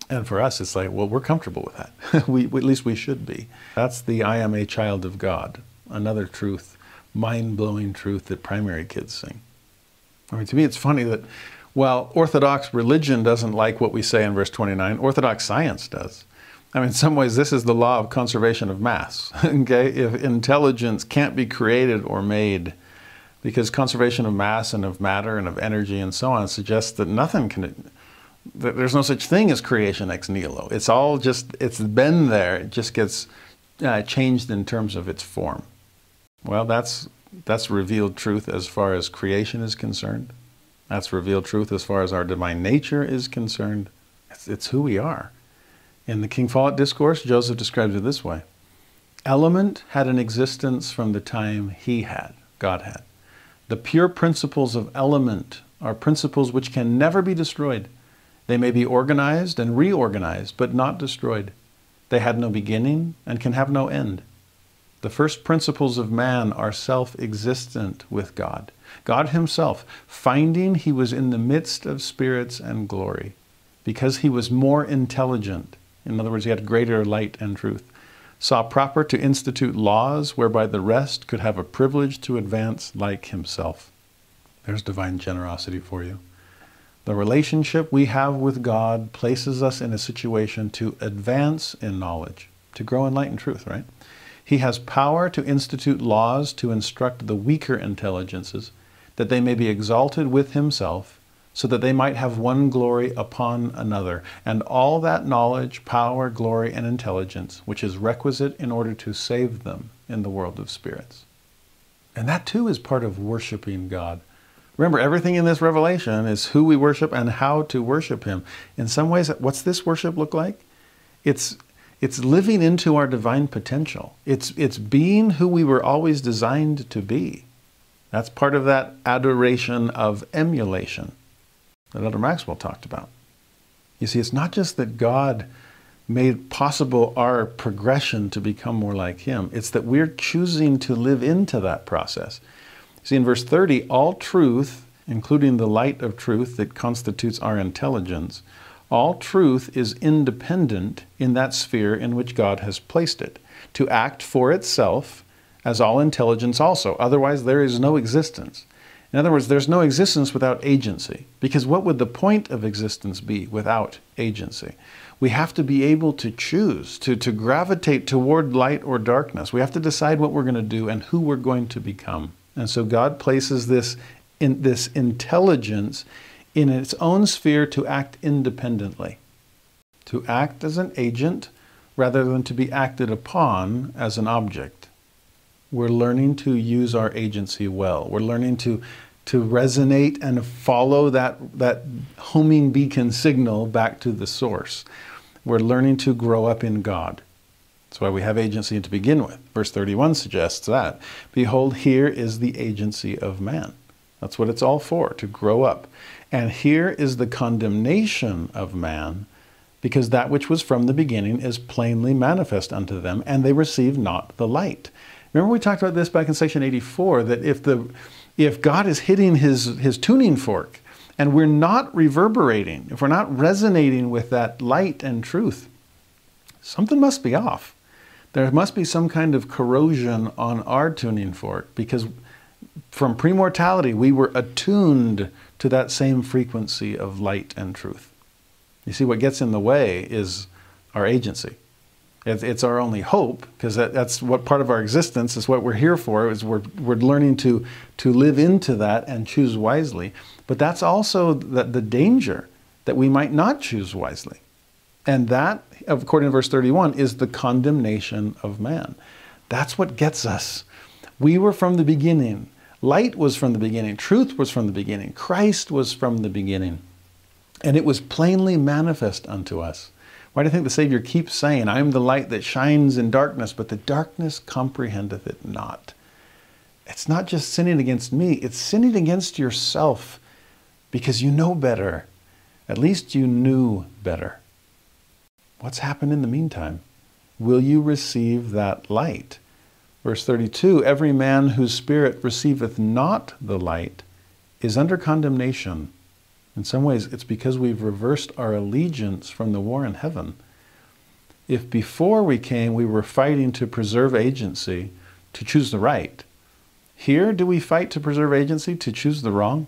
And for us, it's like, well, we're comfortable with that. *laughs* we, at least we should be. That's the I am a child of God, another truth, mind blowing truth that primary kids sing. I mean, to me, it's funny that while Orthodox religion doesn't like what we say in verse 29. Orthodox science does. I mean, in some ways, this is the law of conservation of mass. *laughs* okay? If intelligence can't be created or made, because conservation of mass and of matter and of energy and so on suggests that nothing can, that there's no such thing as creation ex nihilo. It's all just, it's been there, it just gets uh, changed in terms of its form. Well, that's, that's revealed truth as far as creation is concerned. That's revealed truth as far as our divine nature is concerned. It's, it's who we are. In the King Follett Discourse, Joseph describes it this way Element had an existence from the time he had, God had. The pure principles of element are principles which can never be destroyed. They may be organized and reorganized, but not destroyed. They had no beginning and can have no end. The first principles of man are self existent with God. God Himself, finding He was in the midst of spirits and glory, because He was more intelligent, in other words, He had greater light and truth, saw proper to institute laws whereby the rest could have a privilege to advance like Himself. There's divine generosity for you. The relationship we have with God places us in a situation to advance in knowledge, to grow in light and truth, right? He has power to institute laws to instruct the weaker intelligences, that they may be exalted with himself, so that they might have one glory upon another, and all that knowledge, power, glory, and intelligence which is requisite in order to save them in the world of spirits. And that too is part of worshiping God. Remember, everything in this revelation is who we worship and how to worship Him. In some ways, what's this worship look like? It's it's living into our divine potential. It's, it's being who we were always designed to be. That's part of that adoration of emulation that Elder Maxwell talked about. You see, it's not just that God made possible our progression to become more like Him, it's that we're choosing to live into that process. See, in verse 30, all truth, including the light of truth that constitutes our intelligence, all truth is independent in that sphere in which God has placed it, to act for itself as all intelligence also. Otherwise, there is no existence. In other words, there's no existence without agency. Because what would the point of existence be without agency? We have to be able to choose, to, to gravitate toward light or darkness. We have to decide what we're going to do and who we're going to become. And so God places this, in, this intelligence in its own sphere to act independently, to act as an agent rather than to be acted upon as an object. We're learning to use our agency well. We're learning to, to resonate and follow that, that homing beacon signal back to the source. We're learning to grow up in God. That's why we have agency to begin with. Verse 31 suggests that. Behold, here is the agency of man. That's what it's all for, to grow up. And here is the condemnation of man, because that which was from the beginning is plainly manifest unto them, and they receive not the light. Remember, we talked about this back in section 84 that if, the, if God is hitting his, his tuning fork and we're not reverberating, if we're not resonating with that light and truth, something must be off. There must be some kind of corrosion on our tuning fork because from premortality we were attuned to that same frequency of light and truth. You see, what gets in the way is our agency. It's our only hope because that's what part of our existence is what we're here for. Is we're we're learning to to live into that and choose wisely. But that's also the, the danger that we might not choose wisely, and that, according to verse 31, is the condemnation of man. That's what gets us. We were from the beginning Light was from the beginning, truth was from the beginning, Christ was from the beginning. And it was plainly manifest unto us. Why do you think the Savior keeps saying, I am the light that shines in darkness, but the darkness comprehendeth it not? It's not just sinning against me, it's sinning against yourself because you know better. At least you knew better. What's happened in the meantime? Will you receive that light? Verse 32 Every man whose spirit receiveth not the light is under condemnation. In some ways, it's because we've reversed our allegiance from the war in heaven. If before we came we were fighting to preserve agency, to choose the right, here do we fight to preserve agency, to choose the wrong?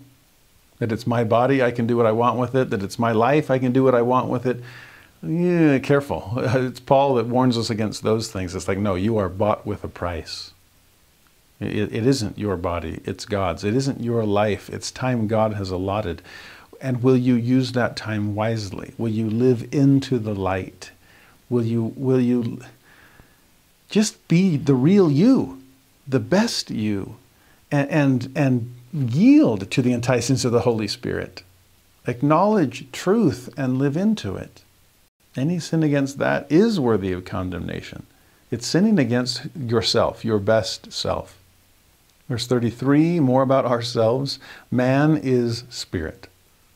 that it's my body, I can do what I want with it, that it's my life, I can do what I want with it. Yeah, careful. *laughs* It's Paul that warns us against those things. It's like, no, you are bought with a price. It, it isn't your body, it's God's. It isn't your life, it's time God has allotted. And will you use that time wisely? Will you live into the light? Will you, will you just be the real you, the best you, and, and, and yield to the enticings of the Holy Spirit? Acknowledge truth and live into it. Any sin against that is worthy of condemnation. It's sinning against yourself, your best self. Verse 33, more about ourselves. Man is spirit.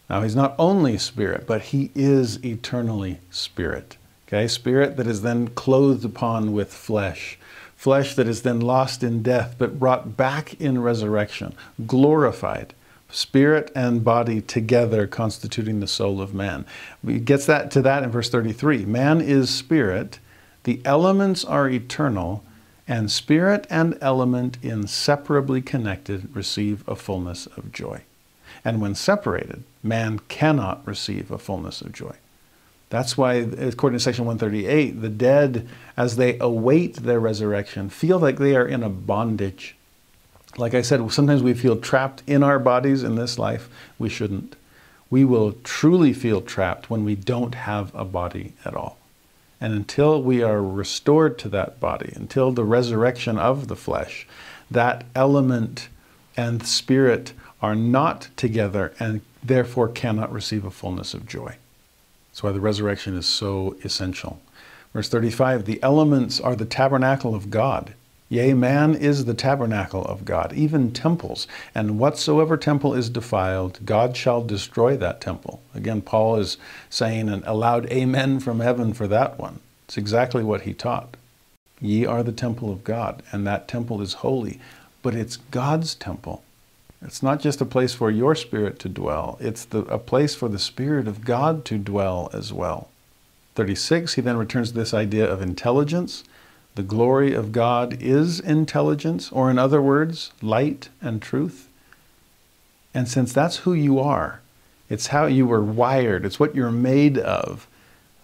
Now, he's not only spirit, but he is eternally spirit. Okay, spirit that is then clothed upon with flesh. Flesh that is then lost in death, but brought back in resurrection, glorified. Spirit and body together constituting the soul of man. He gets that to that in verse 33. Man is spirit, the elements are eternal, and spirit and element inseparably connected receive a fullness of joy. And when separated, man cannot receive a fullness of joy. That's why, according to section 138, the dead, as they await their resurrection, feel like they are in a bondage. Like I said, sometimes we feel trapped in our bodies in this life. We shouldn't. We will truly feel trapped when we don't have a body at all. And until we are restored to that body, until the resurrection of the flesh, that element and spirit are not together and therefore cannot receive a fullness of joy. That's why the resurrection is so essential. Verse 35 The elements are the tabernacle of God. Yea, man is the tabernacle of God, even temples. And whatsoever temple is defiled, God shall destroy that temple. Again, Paul is saying and allowed amen from heaven for that one. It's exactly what he taught. Ye are the temple of God, and that temple is holy, but it's God's temple. It's not just a place for your spirit to dwell, it's the, a place for the Spirit of God to dwell as well. 36, he then returns to this idea of intelligence the glory of God is intelligence, or in other words, light and truth. And since that's who you are, it's how you were wired, it's what you're made of.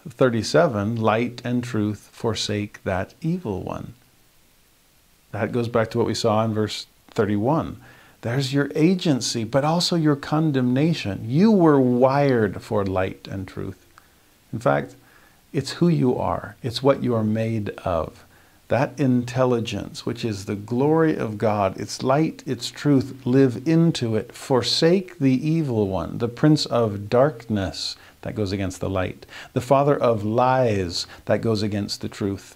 37, light and truth forsake that evil one. That goes back to what we saw in verse 31. There's your agency, but also your condemnation. You were wired for light and truth. In fact, it's who you are, it's what you are made of that intelligence, which is the glory of God, its light, its truth, live into it. Forsake the evil one, the prince of darkness, that goes against the light, the father of lies, that goes against the truth.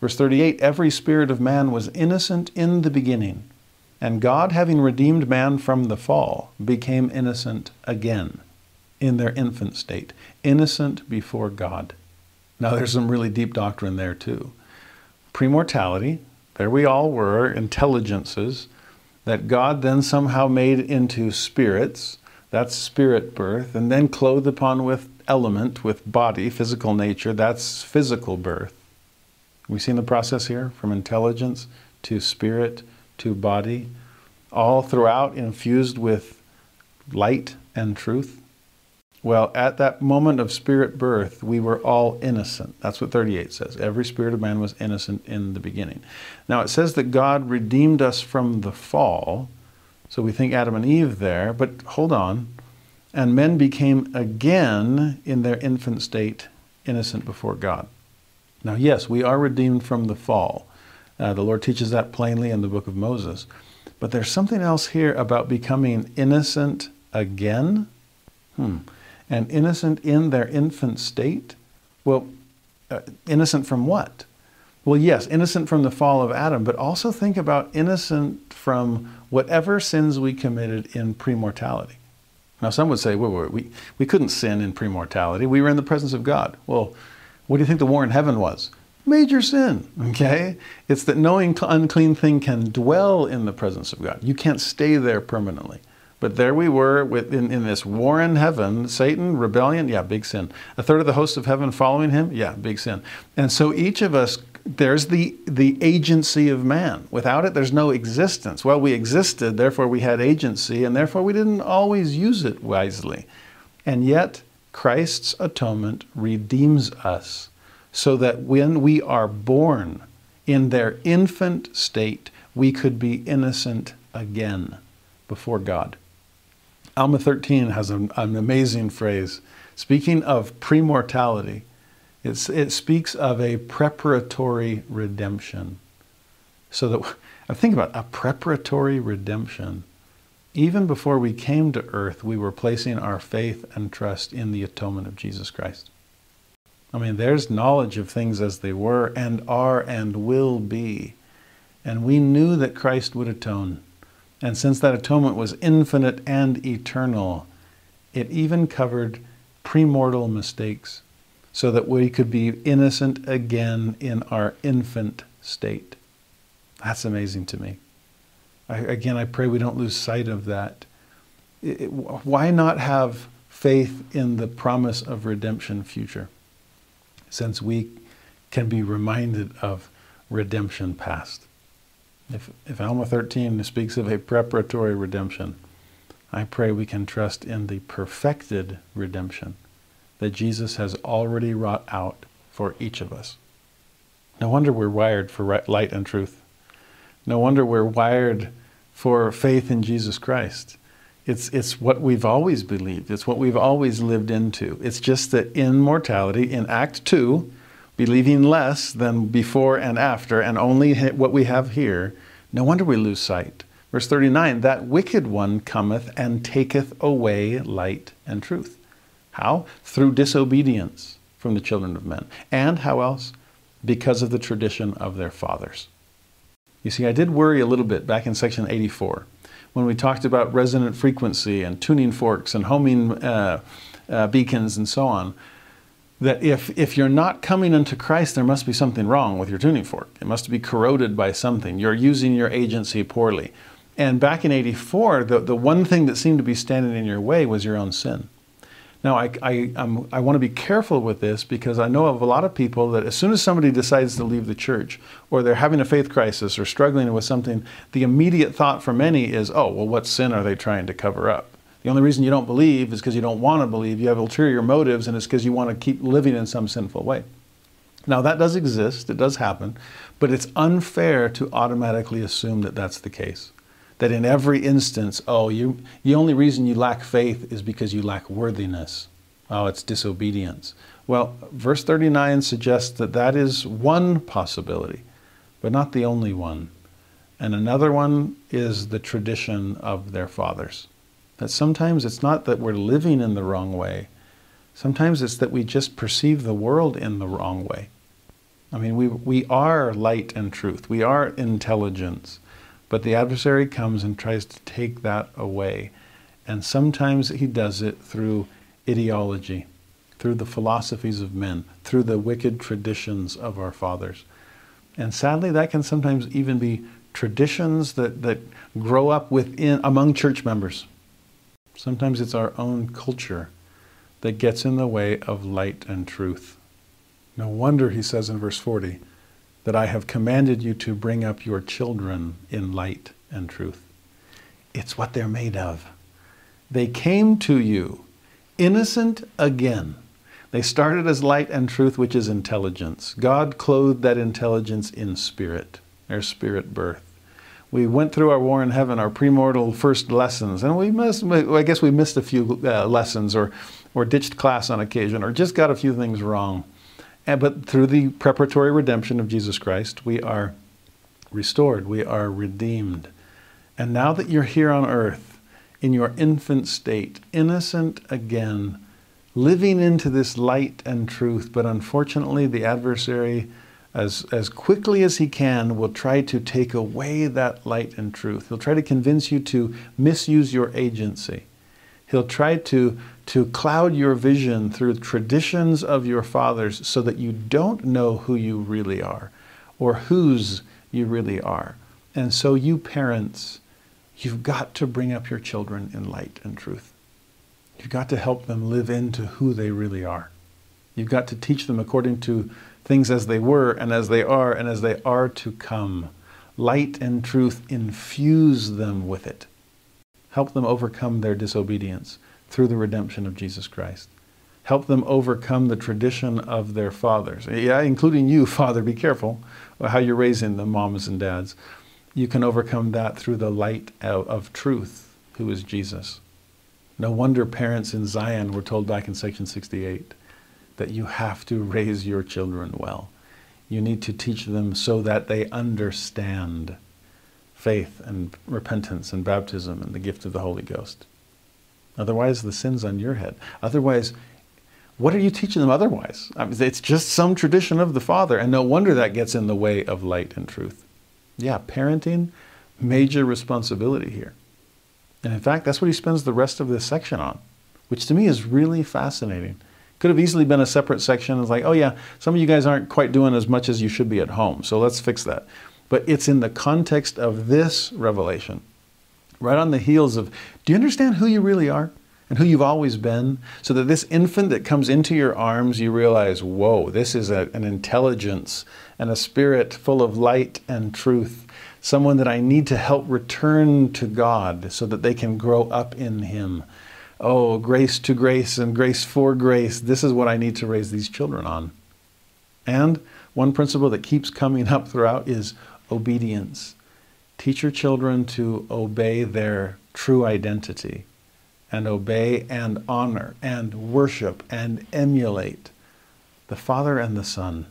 Verse 38 Every spirit of man was innocent in the beginning, and God, having redeemed man from the fall, became innocent again in their infant state, innocent before God. Now, there's some really deep doctrine there, too premortality, there we all were, intelligences, that God then somehow made into spirits, that's spirit birth, and then clothed upon with element, with body, physical nature, that's physical birth. We've seen the process here from intelligence to spirit to body, all throughout infused with light and truth. Well, at that moment of spirit birth, we were all innocent. That's what 38 says. Every spirit of man was innocent in the beginning. Now, it says that God redeemed us from the fall. So we think Adam and Eve there, but hold on. And men became again in their infant state innocent before God. Now, yes, we are redeemed from the fall. Uh, the Lord teaches that plainly in the book of Moses. But there's something else here about becoming innocent again. Hmm and innocent in their infant state? Well, uh, innocent from what? Well, yes, innocent from the fall of Adam, but also think about innocent from whatever sins we committed in premortality. Now, some would say, wait, wait, we, we couldn't sin in premortality. We were in the presence of God. Well, what do you think the war in heaven was? Major sin, okay? It's that no unclean thing can dwell in the presence of God. You can't stay there permanently. But there we were in, in this war in heaven. Satan, rebellion, yeah, big sin. A third of the hosts of heaven following him, yeah, big sin. And so each of us there's the, the agency of man. Without it, there's no existence. Well, we existed, therefore we had agency, and therefore we didn't always use it wisely. And yet, Christ's atonement redeems us so that when we are born in their infant state, we could be innocent again before God. Alma 13 has an, an amazing phrase. Speaking of premortality, it's, it speaks of a preparatory redemption. So that I *laughs* think about a preparatory redemption. Even before we came to earth, we were placing our faith and trust in the atonement of Jesus Christ. I mean, there's knowledge of things as they were and are and will be. And we knew that Christ would atone. And since that atonement was infinite and eternal, it even covered premortal mistakes so that we could be innocent again in our infant state. That's amazing to me. I, again, I pray we don't lose sight of that. It, why not have faith in the promise of redemption future? Since we can be reminded of redemption past. If, if Alma 13 speaks of a preparatory redemption, I pray we can trust in the perfected redemption that Jesus has already wrought out for each of us. No wonder we're wired for light and truth. No wonder we're wired for faith in Jesus Christ. It's, it's what we've always believed. It's what we've always lived into. It's just that in mortality, in Act 2, believing less than before and after, and only what we have here, no wonder we lose sight. Verse 39 That wicked one cometh and taketh away light and truth. How? Through disobedience from the children of men. And how else? Because of the tradition of their fathers. You see, I did worry a little bit back in section 84 when we talked about resonant frequency and tuning forks and homing uh, uh, beacons and so on. That if, if you're not coming into Christ, there must be something wrong with your tuning fork. It must be corroded by something. You're using your agency poorly. And back in 84, the, the one thing that seemed to be standing in your way was your own sin. Now, I, I, i want to be careful with this because I know of a lot of people that as soon as somebody decides to leave the church or they're having a faith crisis or struggling with something, the immediate thought for many is, oh, well, what sin are they trying to cover up? The only reason you don't believe is because you don't want to believe. You have ulterior motives, and it's because you want to keep living in some sinful way. Now, that does exist, it does happen, but it's unfair to automatically assume that that's the case that in every instance, oh, you, the only reason you lack faith is because you lack worthiness. Oh, it's disobedience. Well, verse 39 suggests that that is one possibility, but not the only one. And another one is the tradition of their fathers. That sometimes it's not that we're living in the wrong way, sometimes it's that we just perceive the world in the wrong way. I mean, we, we are light and truth, we are intelligence. But the adversary comes and tries to take that away. And sometimes he does it through ideology, through the philosophies of men, through the wicked traditions of our fathers. And sadly, that can sometimes even be traditions that, that grow up within among church members. Sometimes it's our own culture that gets in the way of light and truth. No wonder, he says in verse 40, that I have commanded you to bring up your children in light and truth. It's what they're made of. They came to you innocent again. They started as light and truth, which is intelligence. God clothed that intelligence in spirit, their spirit birth. We went through our war in heaven, our premortal first lessons, and we missed, I guess we missed a few uh, lessons or, or ditched class on occasion or just got a few things wrong. And, but through the preparatory redemption of Jesus Christ, we are restored, we are redeemed. And now that you're here on earth, in your infant state, innocent again, living into this light and truth, but unfortunately, the adversary, as, as quickly as he can, will try to take away that light and truth. He'll try to convince you to misuse your agency. He'll try to to cloud your vision through traditions of your fathers so that you don't know who you really are or whose you really are. And so, you parents, you've got to bring up your children in light and truth. You've got to help them live into who they really are. You've got to teach them according to, things as they were and as they are and as they are to come. Light and truth infuse them with it. Help them overcome their disobedience through the redemption of Jesus Christ. Help them overcome the tradition of their fathers. Yeah, including you, *laughs* father, be careful how you're raising the moms and dads. You can overcome that through the light of, of truth, who is Jesus. No wonder parents in Zion were told back in section 68 that you have to raise your children well. You need to teach them so that they understand faith and repentance and baptism and the gift of the Holy Ghost. Otherwise, the sin's on your head. Otherwise, what are you teaching them otherwise? I mean, it's just some tradition of the Father, and no wonder that gets in the way of light and truth. Yeah, parenting, major responsibility here. And in fact, that's what he spends the rest of this section on, which to me is really fascinating. Could have easily been a separate section. It's like, oh yeah, some of you guys aren't quite doing as much as you should be at home, so let's fix that. But it's in the context of this revelation, right on the heels of, do you understand who you really are? and who you've always been, so that this infant that comes into your arms, you realize, whoa, this is a, an intelligence and a spirit full of light and truth, someone that I need to help return to God so that they can grow up in Him. Oh, grace to grace and grace for grace. This is what I need to raise these children on. And one principle that keeps coming up throughout is obedience. Teach your children to obey their true identity and obey and honor and worship and emulate the Father and the Son.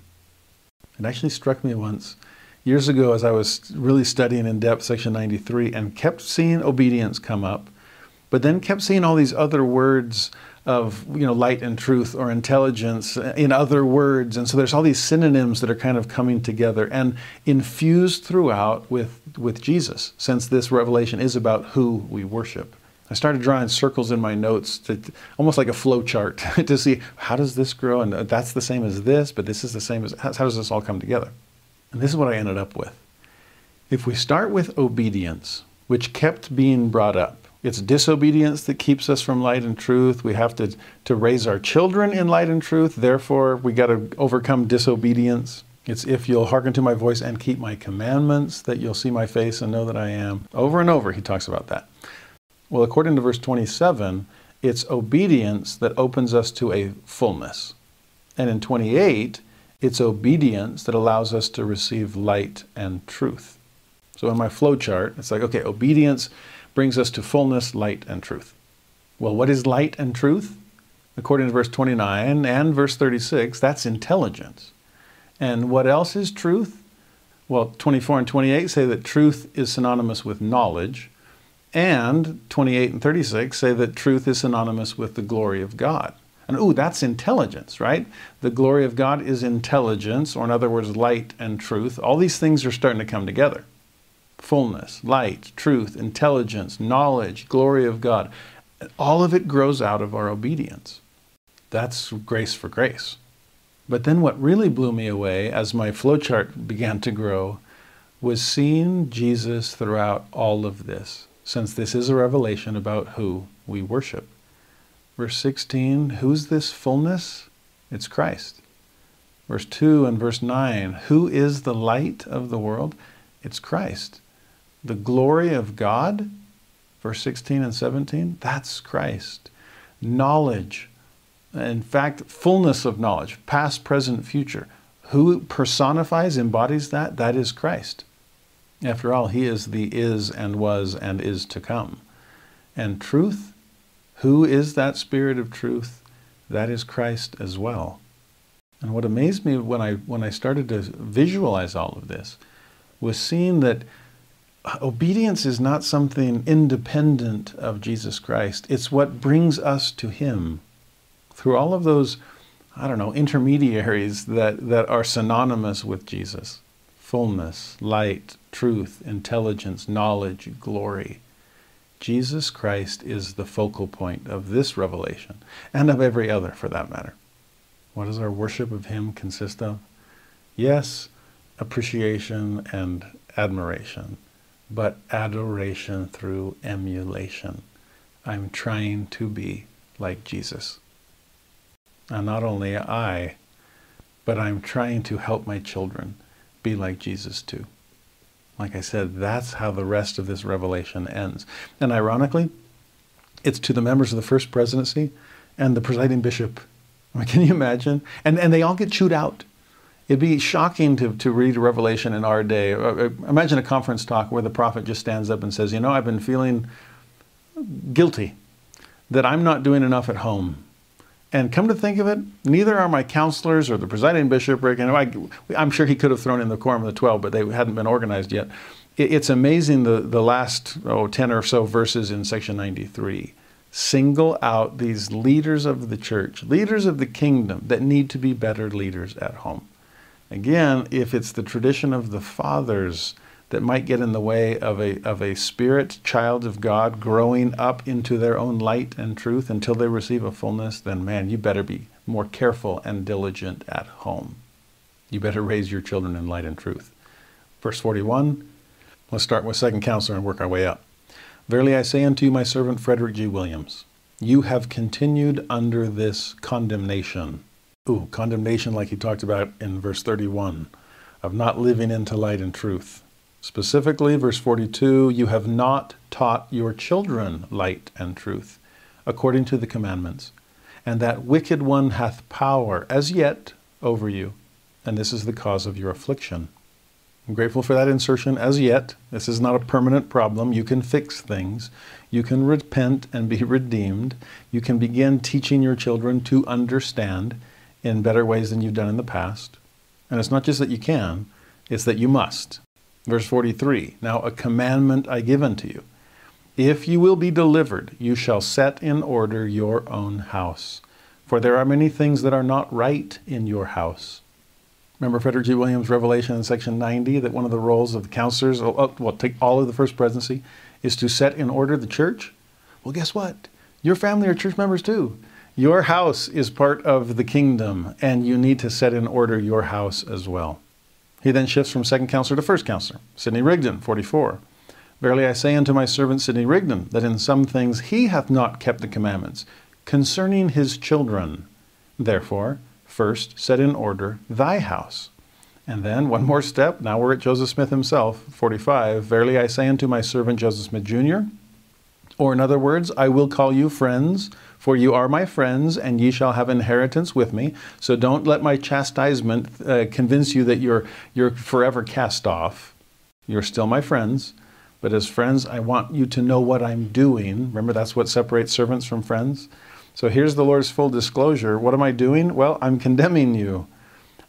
It actually struck me once years ago as I was really studying in depth section 93 and kept seeing obedience come up, but then kept seeing all these other words of you know light and truth or intelligence in other words and so there's all these synonyms that are kind of coming together and infused throughout with with Jesus since this revelation is about who we worship I started drawing circles in my notes to, almost like a flow chart *laughs* to see how does this grow and that's the same as this, but this is the same as how, how does this all come together? And this is what I ended up with. If we start with obedience, which kept being brought up, it's disobedience that keeps us from light and truth. We have to, to raise our children in light and truth. Therefore, we got to overcome disobedience. It's if you'll hearken to my voice and keep my commandments that you'll see my face and know that I am. Over and over, he talks about that. Well, according to verse 27, it's obedience that opens us to a fullness. And in 28, it's obedience that allows us to receive light and truth. So in my flow chart, it's like, okay, obedience brings us to fullness, light, and truth. Well, what is light and truth? According to verse 29 and verse 36, that's intelligence. And what else is truth? Well, 24 and 28 say that truth is synonymous with knowledge, and 28 and 36 say that truth is synonymous with the glory of God. And ooh, that's intelligence, right? The glory of God is intelligence, or in other words, light and truth. All these things are starting to come together fullness, light, truth, intelligence, knowledge, glory of God. All of it grows out of our obedience. That's grace for grace. But then what really blew me away as my flowchart began to grow was seeing Jesus throughout all of this since this is a revelation about who we worship. Verse 16, who's this fullness? It's Christ. Verse 2 and verse 9, who is the light of the world? It's Christ. The glory of God, verse 16 and 17, that's Christ. Knowledge, in fact, fullness of knowledge, past, present, future. Who personifies, embodies that? That is Christ. After all, He is the is and was and is to come. And truth, who is that Spirit of truth? That is Christ as well. And what amazed me when I, when I started to visualize all of this was seeing that obedience is not something independent of Jesus Christ. It's what brings us to Him. Through all of those, I don't know, intermediaries that, that are synonymous with Jesus fullness, light, truth, intelligence, knowledge, glory. Jesus Christ is the focal point of this revelation, and of every other for that matter. What does our worship of Him consist of? Yes, appreciation and admiration, but adoration through emulation. I'm trying to be like Jesus. And not only I, but I'm trying to help my children be like Jesus too. Like I said, that's how the rest of this revelation ends. And ironically, it's to the members of the first presidency and the presiding bishop. I *laughs* mean, can you imagine? And, and they all get chewed out. It'd be shocking to, to read Revelation in our day. Uh, uh, imagine a conference talk where the prophet just stands up and says, You know, I've been feeling guilty that I'm not doing enough at home. And come to think of it, neither are my counselors or the presiding bishop. I, I'm sure he could have thrown in the quorum of the 12, but they hadn't been organized yet. It's amazing the, the last oh, 10 or so verses in section 93 single out these leaders of the church, leaders of the kingdom that need to be better leaders at home. Again, if it's the tradition of the fathers that might get in the way of a, of a spirit child of God growing up into their own light and truth until they receive a fullness, then man, you better be more careful and diligent at home. You better raise your children in light and truth. Verse 41, let's start with second counselor and work our way up. Verily I say unto you, my servant Frederick G. Williams, you have continued under this condemnation. Ooh, condemnation like he talked about in verse 31 of not living into light and truth. Specifically, verse 42 You have not taught your children light and truth, according to the commandments, and that wicked one hath power as yet over you, and this is the cause of your affliction. I'm grateful for that insertion as yet. This is not a permanent problem. You can fix things. You can repent and be *laughs* redeemed. You can begin teaching your children to understand in better ways than you've done in the past. And it's not just that you can, it's that you must. Verse 43 Now a commandment I give unto you. If you will be delivered, you shall set in order your own house. For there are many things that are not right in your house. Remember Frederick G. Williams' revelation in section 90 that one of the roles of the counselors, uh, uh, well, take all of the first presidency, is to set in order the church? Well, guess what? Your family are church members too. Your house is part of the kingdom, and you need to set in order your house as well. He then shifts from second counselor to first counselor. Sidney Rigdon, 44. Verily I say unto my servant Sidney Rigdon, that in some things he hath not kept the commandments concerning his children. Therefore, first set in order thy house. And then one more step. Now we're at Joseph Smith himself, 45. Verily I say unto my servant Joseph Smith Jr., or in other words, I will call you friends for you are my friends, and ye shall have inheritance with me. So don't let my chastisement uh, convince you that you're, you're forever cast off. You're still my friends. But as friends, I want you to know what I'm doing. Remember, that's what separates servants from friends. So here's the Lord's full disclosure. What am I doing? Well, I'm condemning you.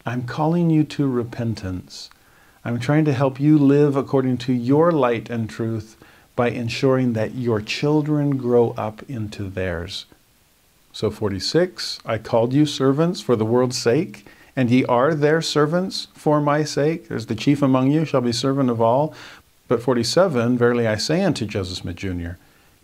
I'm calling you to repentance. I'm trying to help you live according to your light and truth by ensuring that your children grow up into theirs. So 46, I called you servants for the world's sake, and ye are their servants for my sake. As the chief among you shall be servant of all. But 47, verily I say unto Joseph Smith Jr.,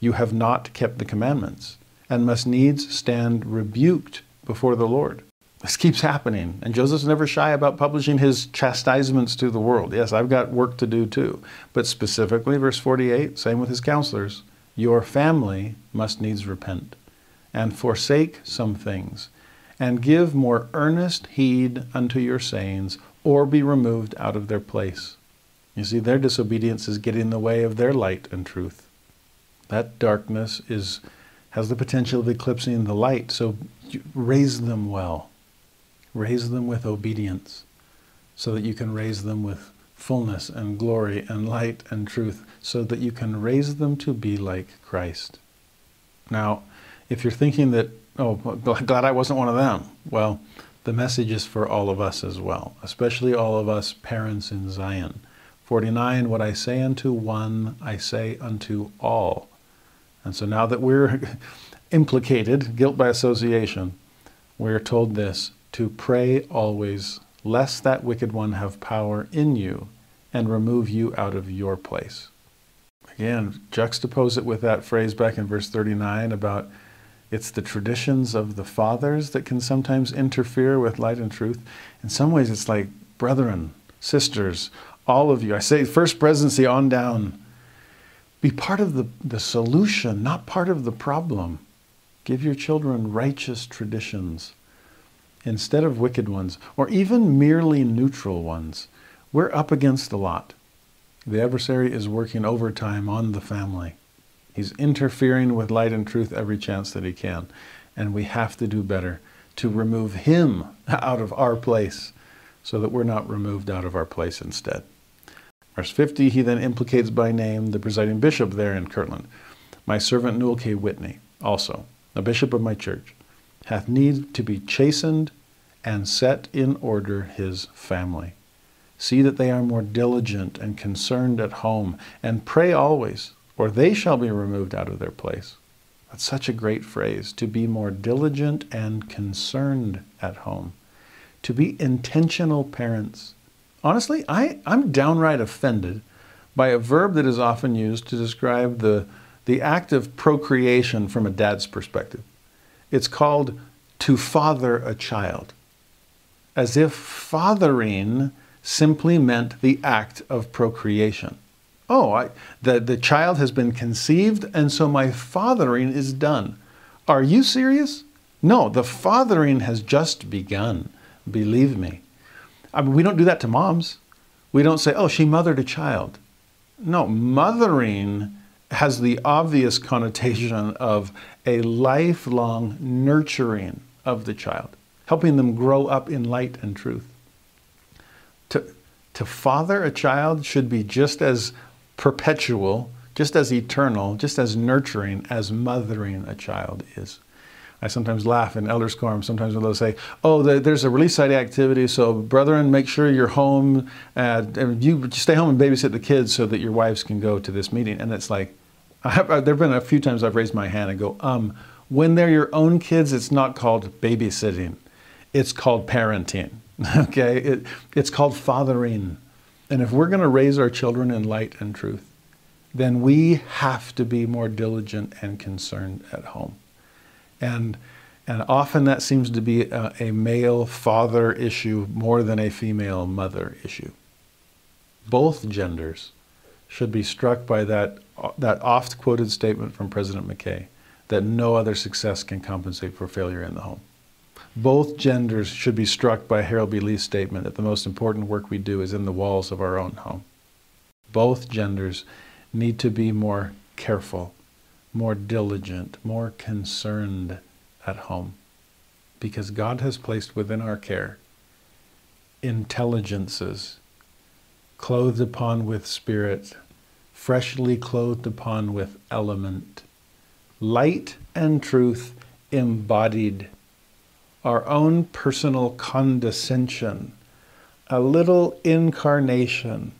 you have not kept the commandments, and must needs stand rebuked before the Lord. This keeps happening, and Joseph's never shy about publishing his chastisements to the world. Yes, I've got work to do too. But specifically, verse 48, same with his counselors, your family must needs repent and forsake some things, and give more earnest heed unto your sayings, or be removed out of their place. You see, their disobedience is getting in the way of their light and truth. That darkness is has the potential of eclipsing the light, so raise them well. Raise them with obedience, so that you can raise them with fullness and glory and light and truth, so that you can raise them to be like Christ. Now, if you're thinking that, oh, *laughs* glad I wasn't one of them, well, the message is for all of us as well, especially all of us parents in Zion. 49, what I say unto one, I say unto all. And so now that we're *laughs* implicated, guilt by association, we're told this to pray always, lest that wicked one have power in you and remove you out of your place. Again, juxtapose it with that phrase back in verse 39 about it's the traditions of the fathers that can sometimes interfere with light and truth. In some ways, it's like, brethren, sisters, all of you, I say first presidency on down, be part of the, the solution, not part of the problem. Give your children righteous traditions. instead of wicked ones, or even merely neutral ones. We're up against a lot. The adversary is working overtime on the family. He's interfering with light and truth every chance that he can. And we have to do better to remove him *laughs* out of our place so that we're not removed out of our place instead. Verse 50, he then implicates by name the presiding bishop there in Kirtland, my servant Newell K. Whitney, also, a bishop of my church, hath need to be chastened and set in order his family. See that they are more diligent and concerned at home, and pray always, or they shall be removed out of their place. That's such a great phrase to be more diligent and concerned at home, to be intentional parents. Honestly, I, I'm downright offended by a verb that is often used to describe the, the act of procreation from a dad's perspective. It's called to father a child, as if fathering simply meant the act of procreation. Oh, I, the, the child has been conceived, and so my fathering is done. Are you serious? No, the fathering has just begun. Believe me. I mean, we don't do that to moms. We don't say, oh, she mothered a child. No, mothering has the obvious connotation of a lifelong nurturing of the child, helping them grow up in light and truth to, to father a child should be just as perpetual, just as eternal, just as nurturing as mothering a child is. I sometimes laugh in elders quorum. Sometimes they'll say, "Oh, there's a Relief Society activity, so brethren, make sure you're home. and you stay home and babysit the kids so that your wives can go to this meeting." And it's like, have, there've been a few times I've raised my hand and go, "Um, when they're your own kids, it's not called babysitting; it's called parenting." *laughs* Okay? It, it's called fathering. And if we're going to raise our children in light and truth, then we have to be more diligent and concerned at home. And, and often that seems to be a, a male father issue more than a female mother issue. Both genders should be struck by that, that oft quoted statement from President McKay that no other success can compensate for failure in the home. Both genders should be struck by Harold B. Lee's statement that the most important work we do is in the walls of our own home. Both genders need to be more careful, more diligent, more concerned at home because God has placed within our care intelligences clothed upon with spirit, freshly clothed upon with element, light and truth embodied our own personal condescension, a little incarnation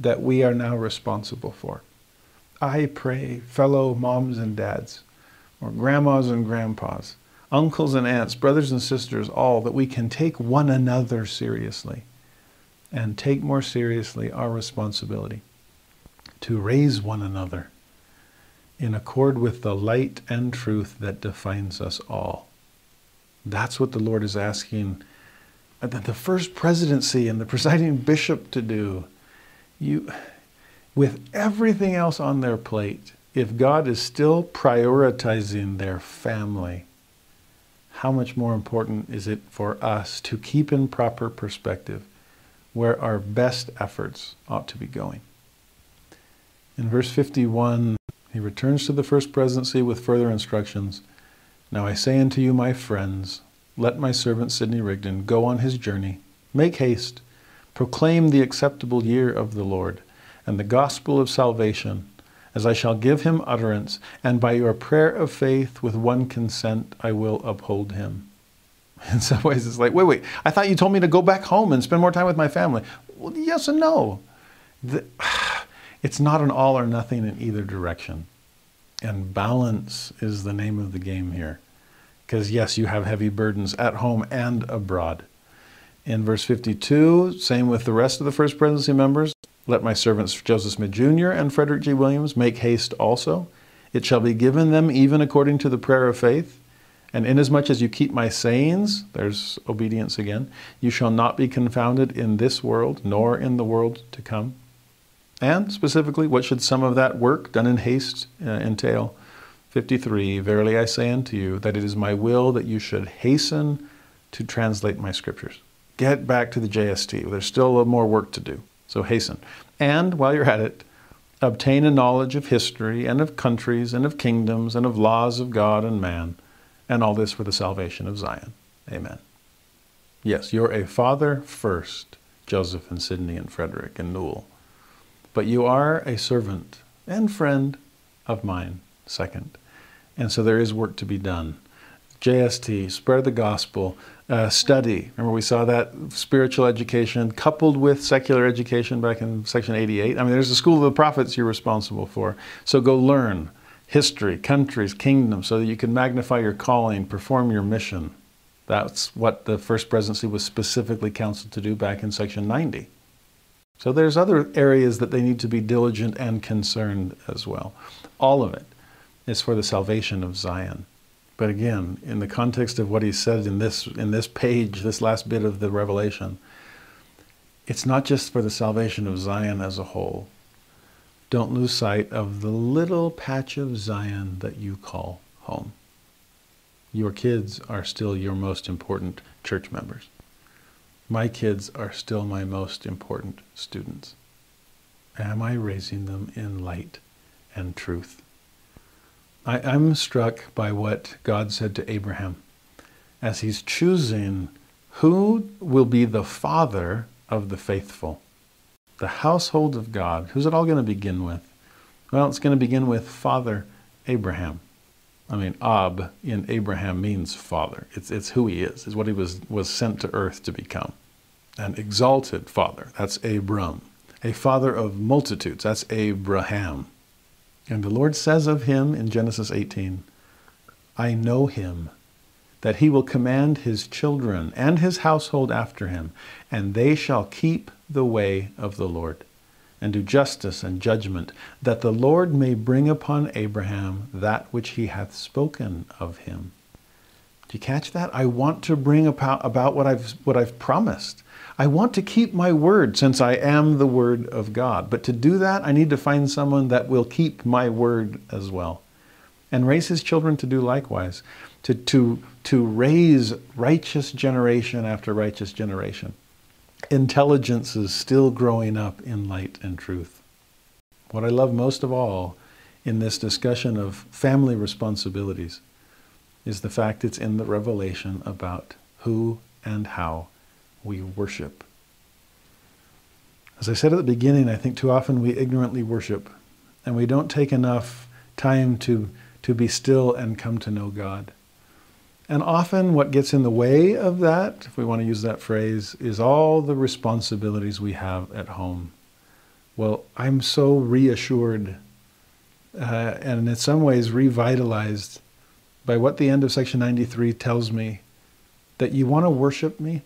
that we are now responsible for. I pray, fellow moms and dads, or grandmas and grandpas, uncles and aunts, brothers and sisters, all, that we can take one another seriously and take more seriously our responsibility to raise one another in accord with the light and truth that defines us all. That's what the Lord is asking the first presidency and the presiding bishop to do. You, with everything else on their plate, if God is still prioritizing their family, how much more important is it for us to keep in proper perspective where our best efforts ought to be going? In verse 51, he returns to the first presidency with further instructions. Now I say unto you, my friends, let my servant Sidney Rigdon go on his journey. Make haste. Proclaim the acceptable year of the Lord and the gospel of salvation, as I shall give him utterance, and by your prayer of faith with one consent I will uphold him. *laughs* In some ways, it's like, wait, wait, I thought you told me to go back home and spend more time with my family. Well, yes and no. The, *sighs* it's not an all or nothing in either direction. And balance is the name of the game here. Because, yes, you have heavy burdens at home and abroad. In verse 52, same with the rest of the First Presidency members. Let my servants Joseph Smith Jr. and Frederick G. Williams make haste also. It shall be given them even according to the prayer of faith. And inasmuch as you keep my sayings, there's obedience again, you shall not be confounded in this world, nor in the world to come. And specifically, what should some of that work done in haste uh, entail? 53 Verily I say unto you, that it is my will that you should hasten to translate my scriptures. Get back to the JST. There's still a little more work to do. So hasten. And while you're at it, obtain a knowledge of history and of countries and of kingdoms and of laws of God and man, and all this for the salvation of Zion. Amen. Yes, you're a father first, Joseph and Sidney and Frederick and Newell, but you are a servant and friend of mine second. And so there is work to be done. JST, spread the gospel, uh, study. Remember, we saw that spiritual education coupled with secular education back in section 88. I mean, there's the school of the prophets you're responsible for. So go learn history, countries, kingdoms, so that you can magnify your calling, perform your mission. That's what the first presidency was specifically counseled to do back in section 90. So there's other areas that they need to be diligent and concerned as well. All of it is for the salvation of Zion. But again, in the context of what he said in this in this page, this last bit of the revelation, it's not just for the salvation of Zion as a whole. Don't lose sight of the little patch of Zion that you call home. Your kids are still your most important church members. My kids are still my most important students. Am I raising them in light and truth? I, am struck by what God said to Abraham as he's choosing who will be the father of the faithful, the household of God. Who's it all going to begin with? Well, it's going to begin with Father Abraham. I mean, Ab in Abraham means father. It's, it's who he is, is what he was, was sent to earth to become. An exalted father, that's Abram. A father of multitudes, that's Abraham. And the Lord says of him in Genesis 18, I know him, that he will command his children and his household after him, and they shall keep the way of the Lord, and do justice and judgment, that the Lord may bring upon Abraham that which he hath spoken of him. Do you catch that? I want to bring about, what, I've, what I've promised. I want to keep my word since I am the word of God. But to do that, I need to find someone that will keep my word as well and raise his children to do likewise, to, to, to raise righteous generation after righteous generation. Intelligence is still growing up in light and truth. What I love most of all in this discussion of family responsibilities is the fact it's in the revelation about who and how we worship. As I said at the beginning, I think too often we ignorantly worship and we don't take enough time to, to be still and come to know God. And often, what gets in the way of that, if we want to use that phrase, is all the responsibilities we have at home. Well, I'm so reassured uh, and in some ways revitalized by what the end of section 93 tells me that you want to worship me,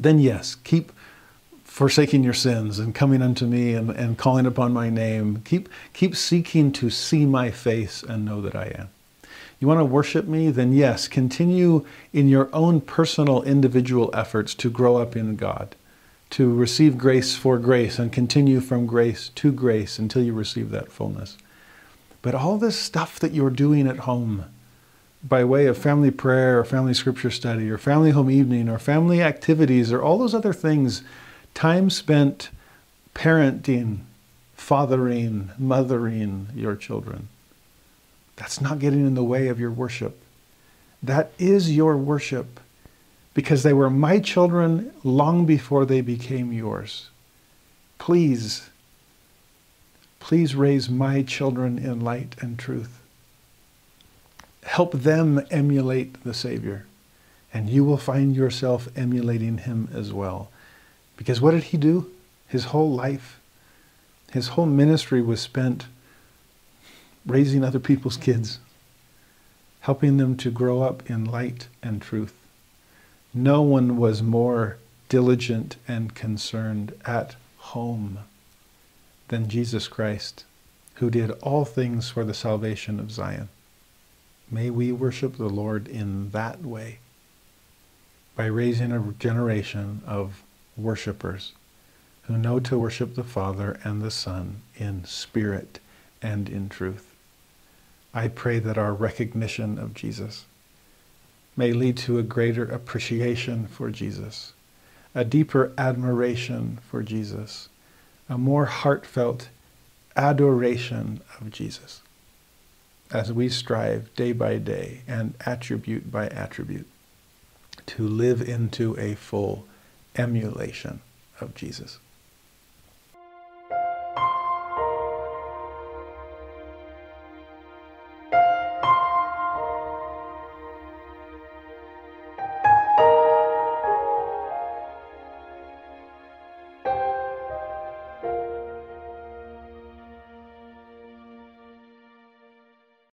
then yes, keep forsaking your sins and coming unto me and, and calling upon my name. Keep, keep seeking to see my face and know that I am. You want to worship me? Then yes, continue in your own personal individual efforts to grow up in God, to receive grace for grace and continue from grace to grace until you receive that fullness. But all this stuff that you're doing at home, by way of family prayer or family scripture study or family home evening or family activities or all those other things, time spent parenting, fathering, mothering your children. That's not getting in the way of your worship. That is your worship because they were my children long before they became yours. Please, please raise my children in light and truth help them emulate the Savior. And you will find yourself emulating him as well. Because what did he do? His whole life, his whole ministry was spent raising other people's kids, helping them to grow up in light and truth. No one was more diligent and concerned at home than Jesus Christ, who did all things for the salvation of Zion. May we worship the Lord in that way by raising a generation of worshipers who know to worship the Father and the Son in spirit and in truth. I pray that our recognition of Jesus may lead to a greater appreciation for Jesus, a deeper admiration for Jesus, a more heartfelt adoration of Jesus as we strive day by day and attribute by attribute to live into a full emulation of Jesus.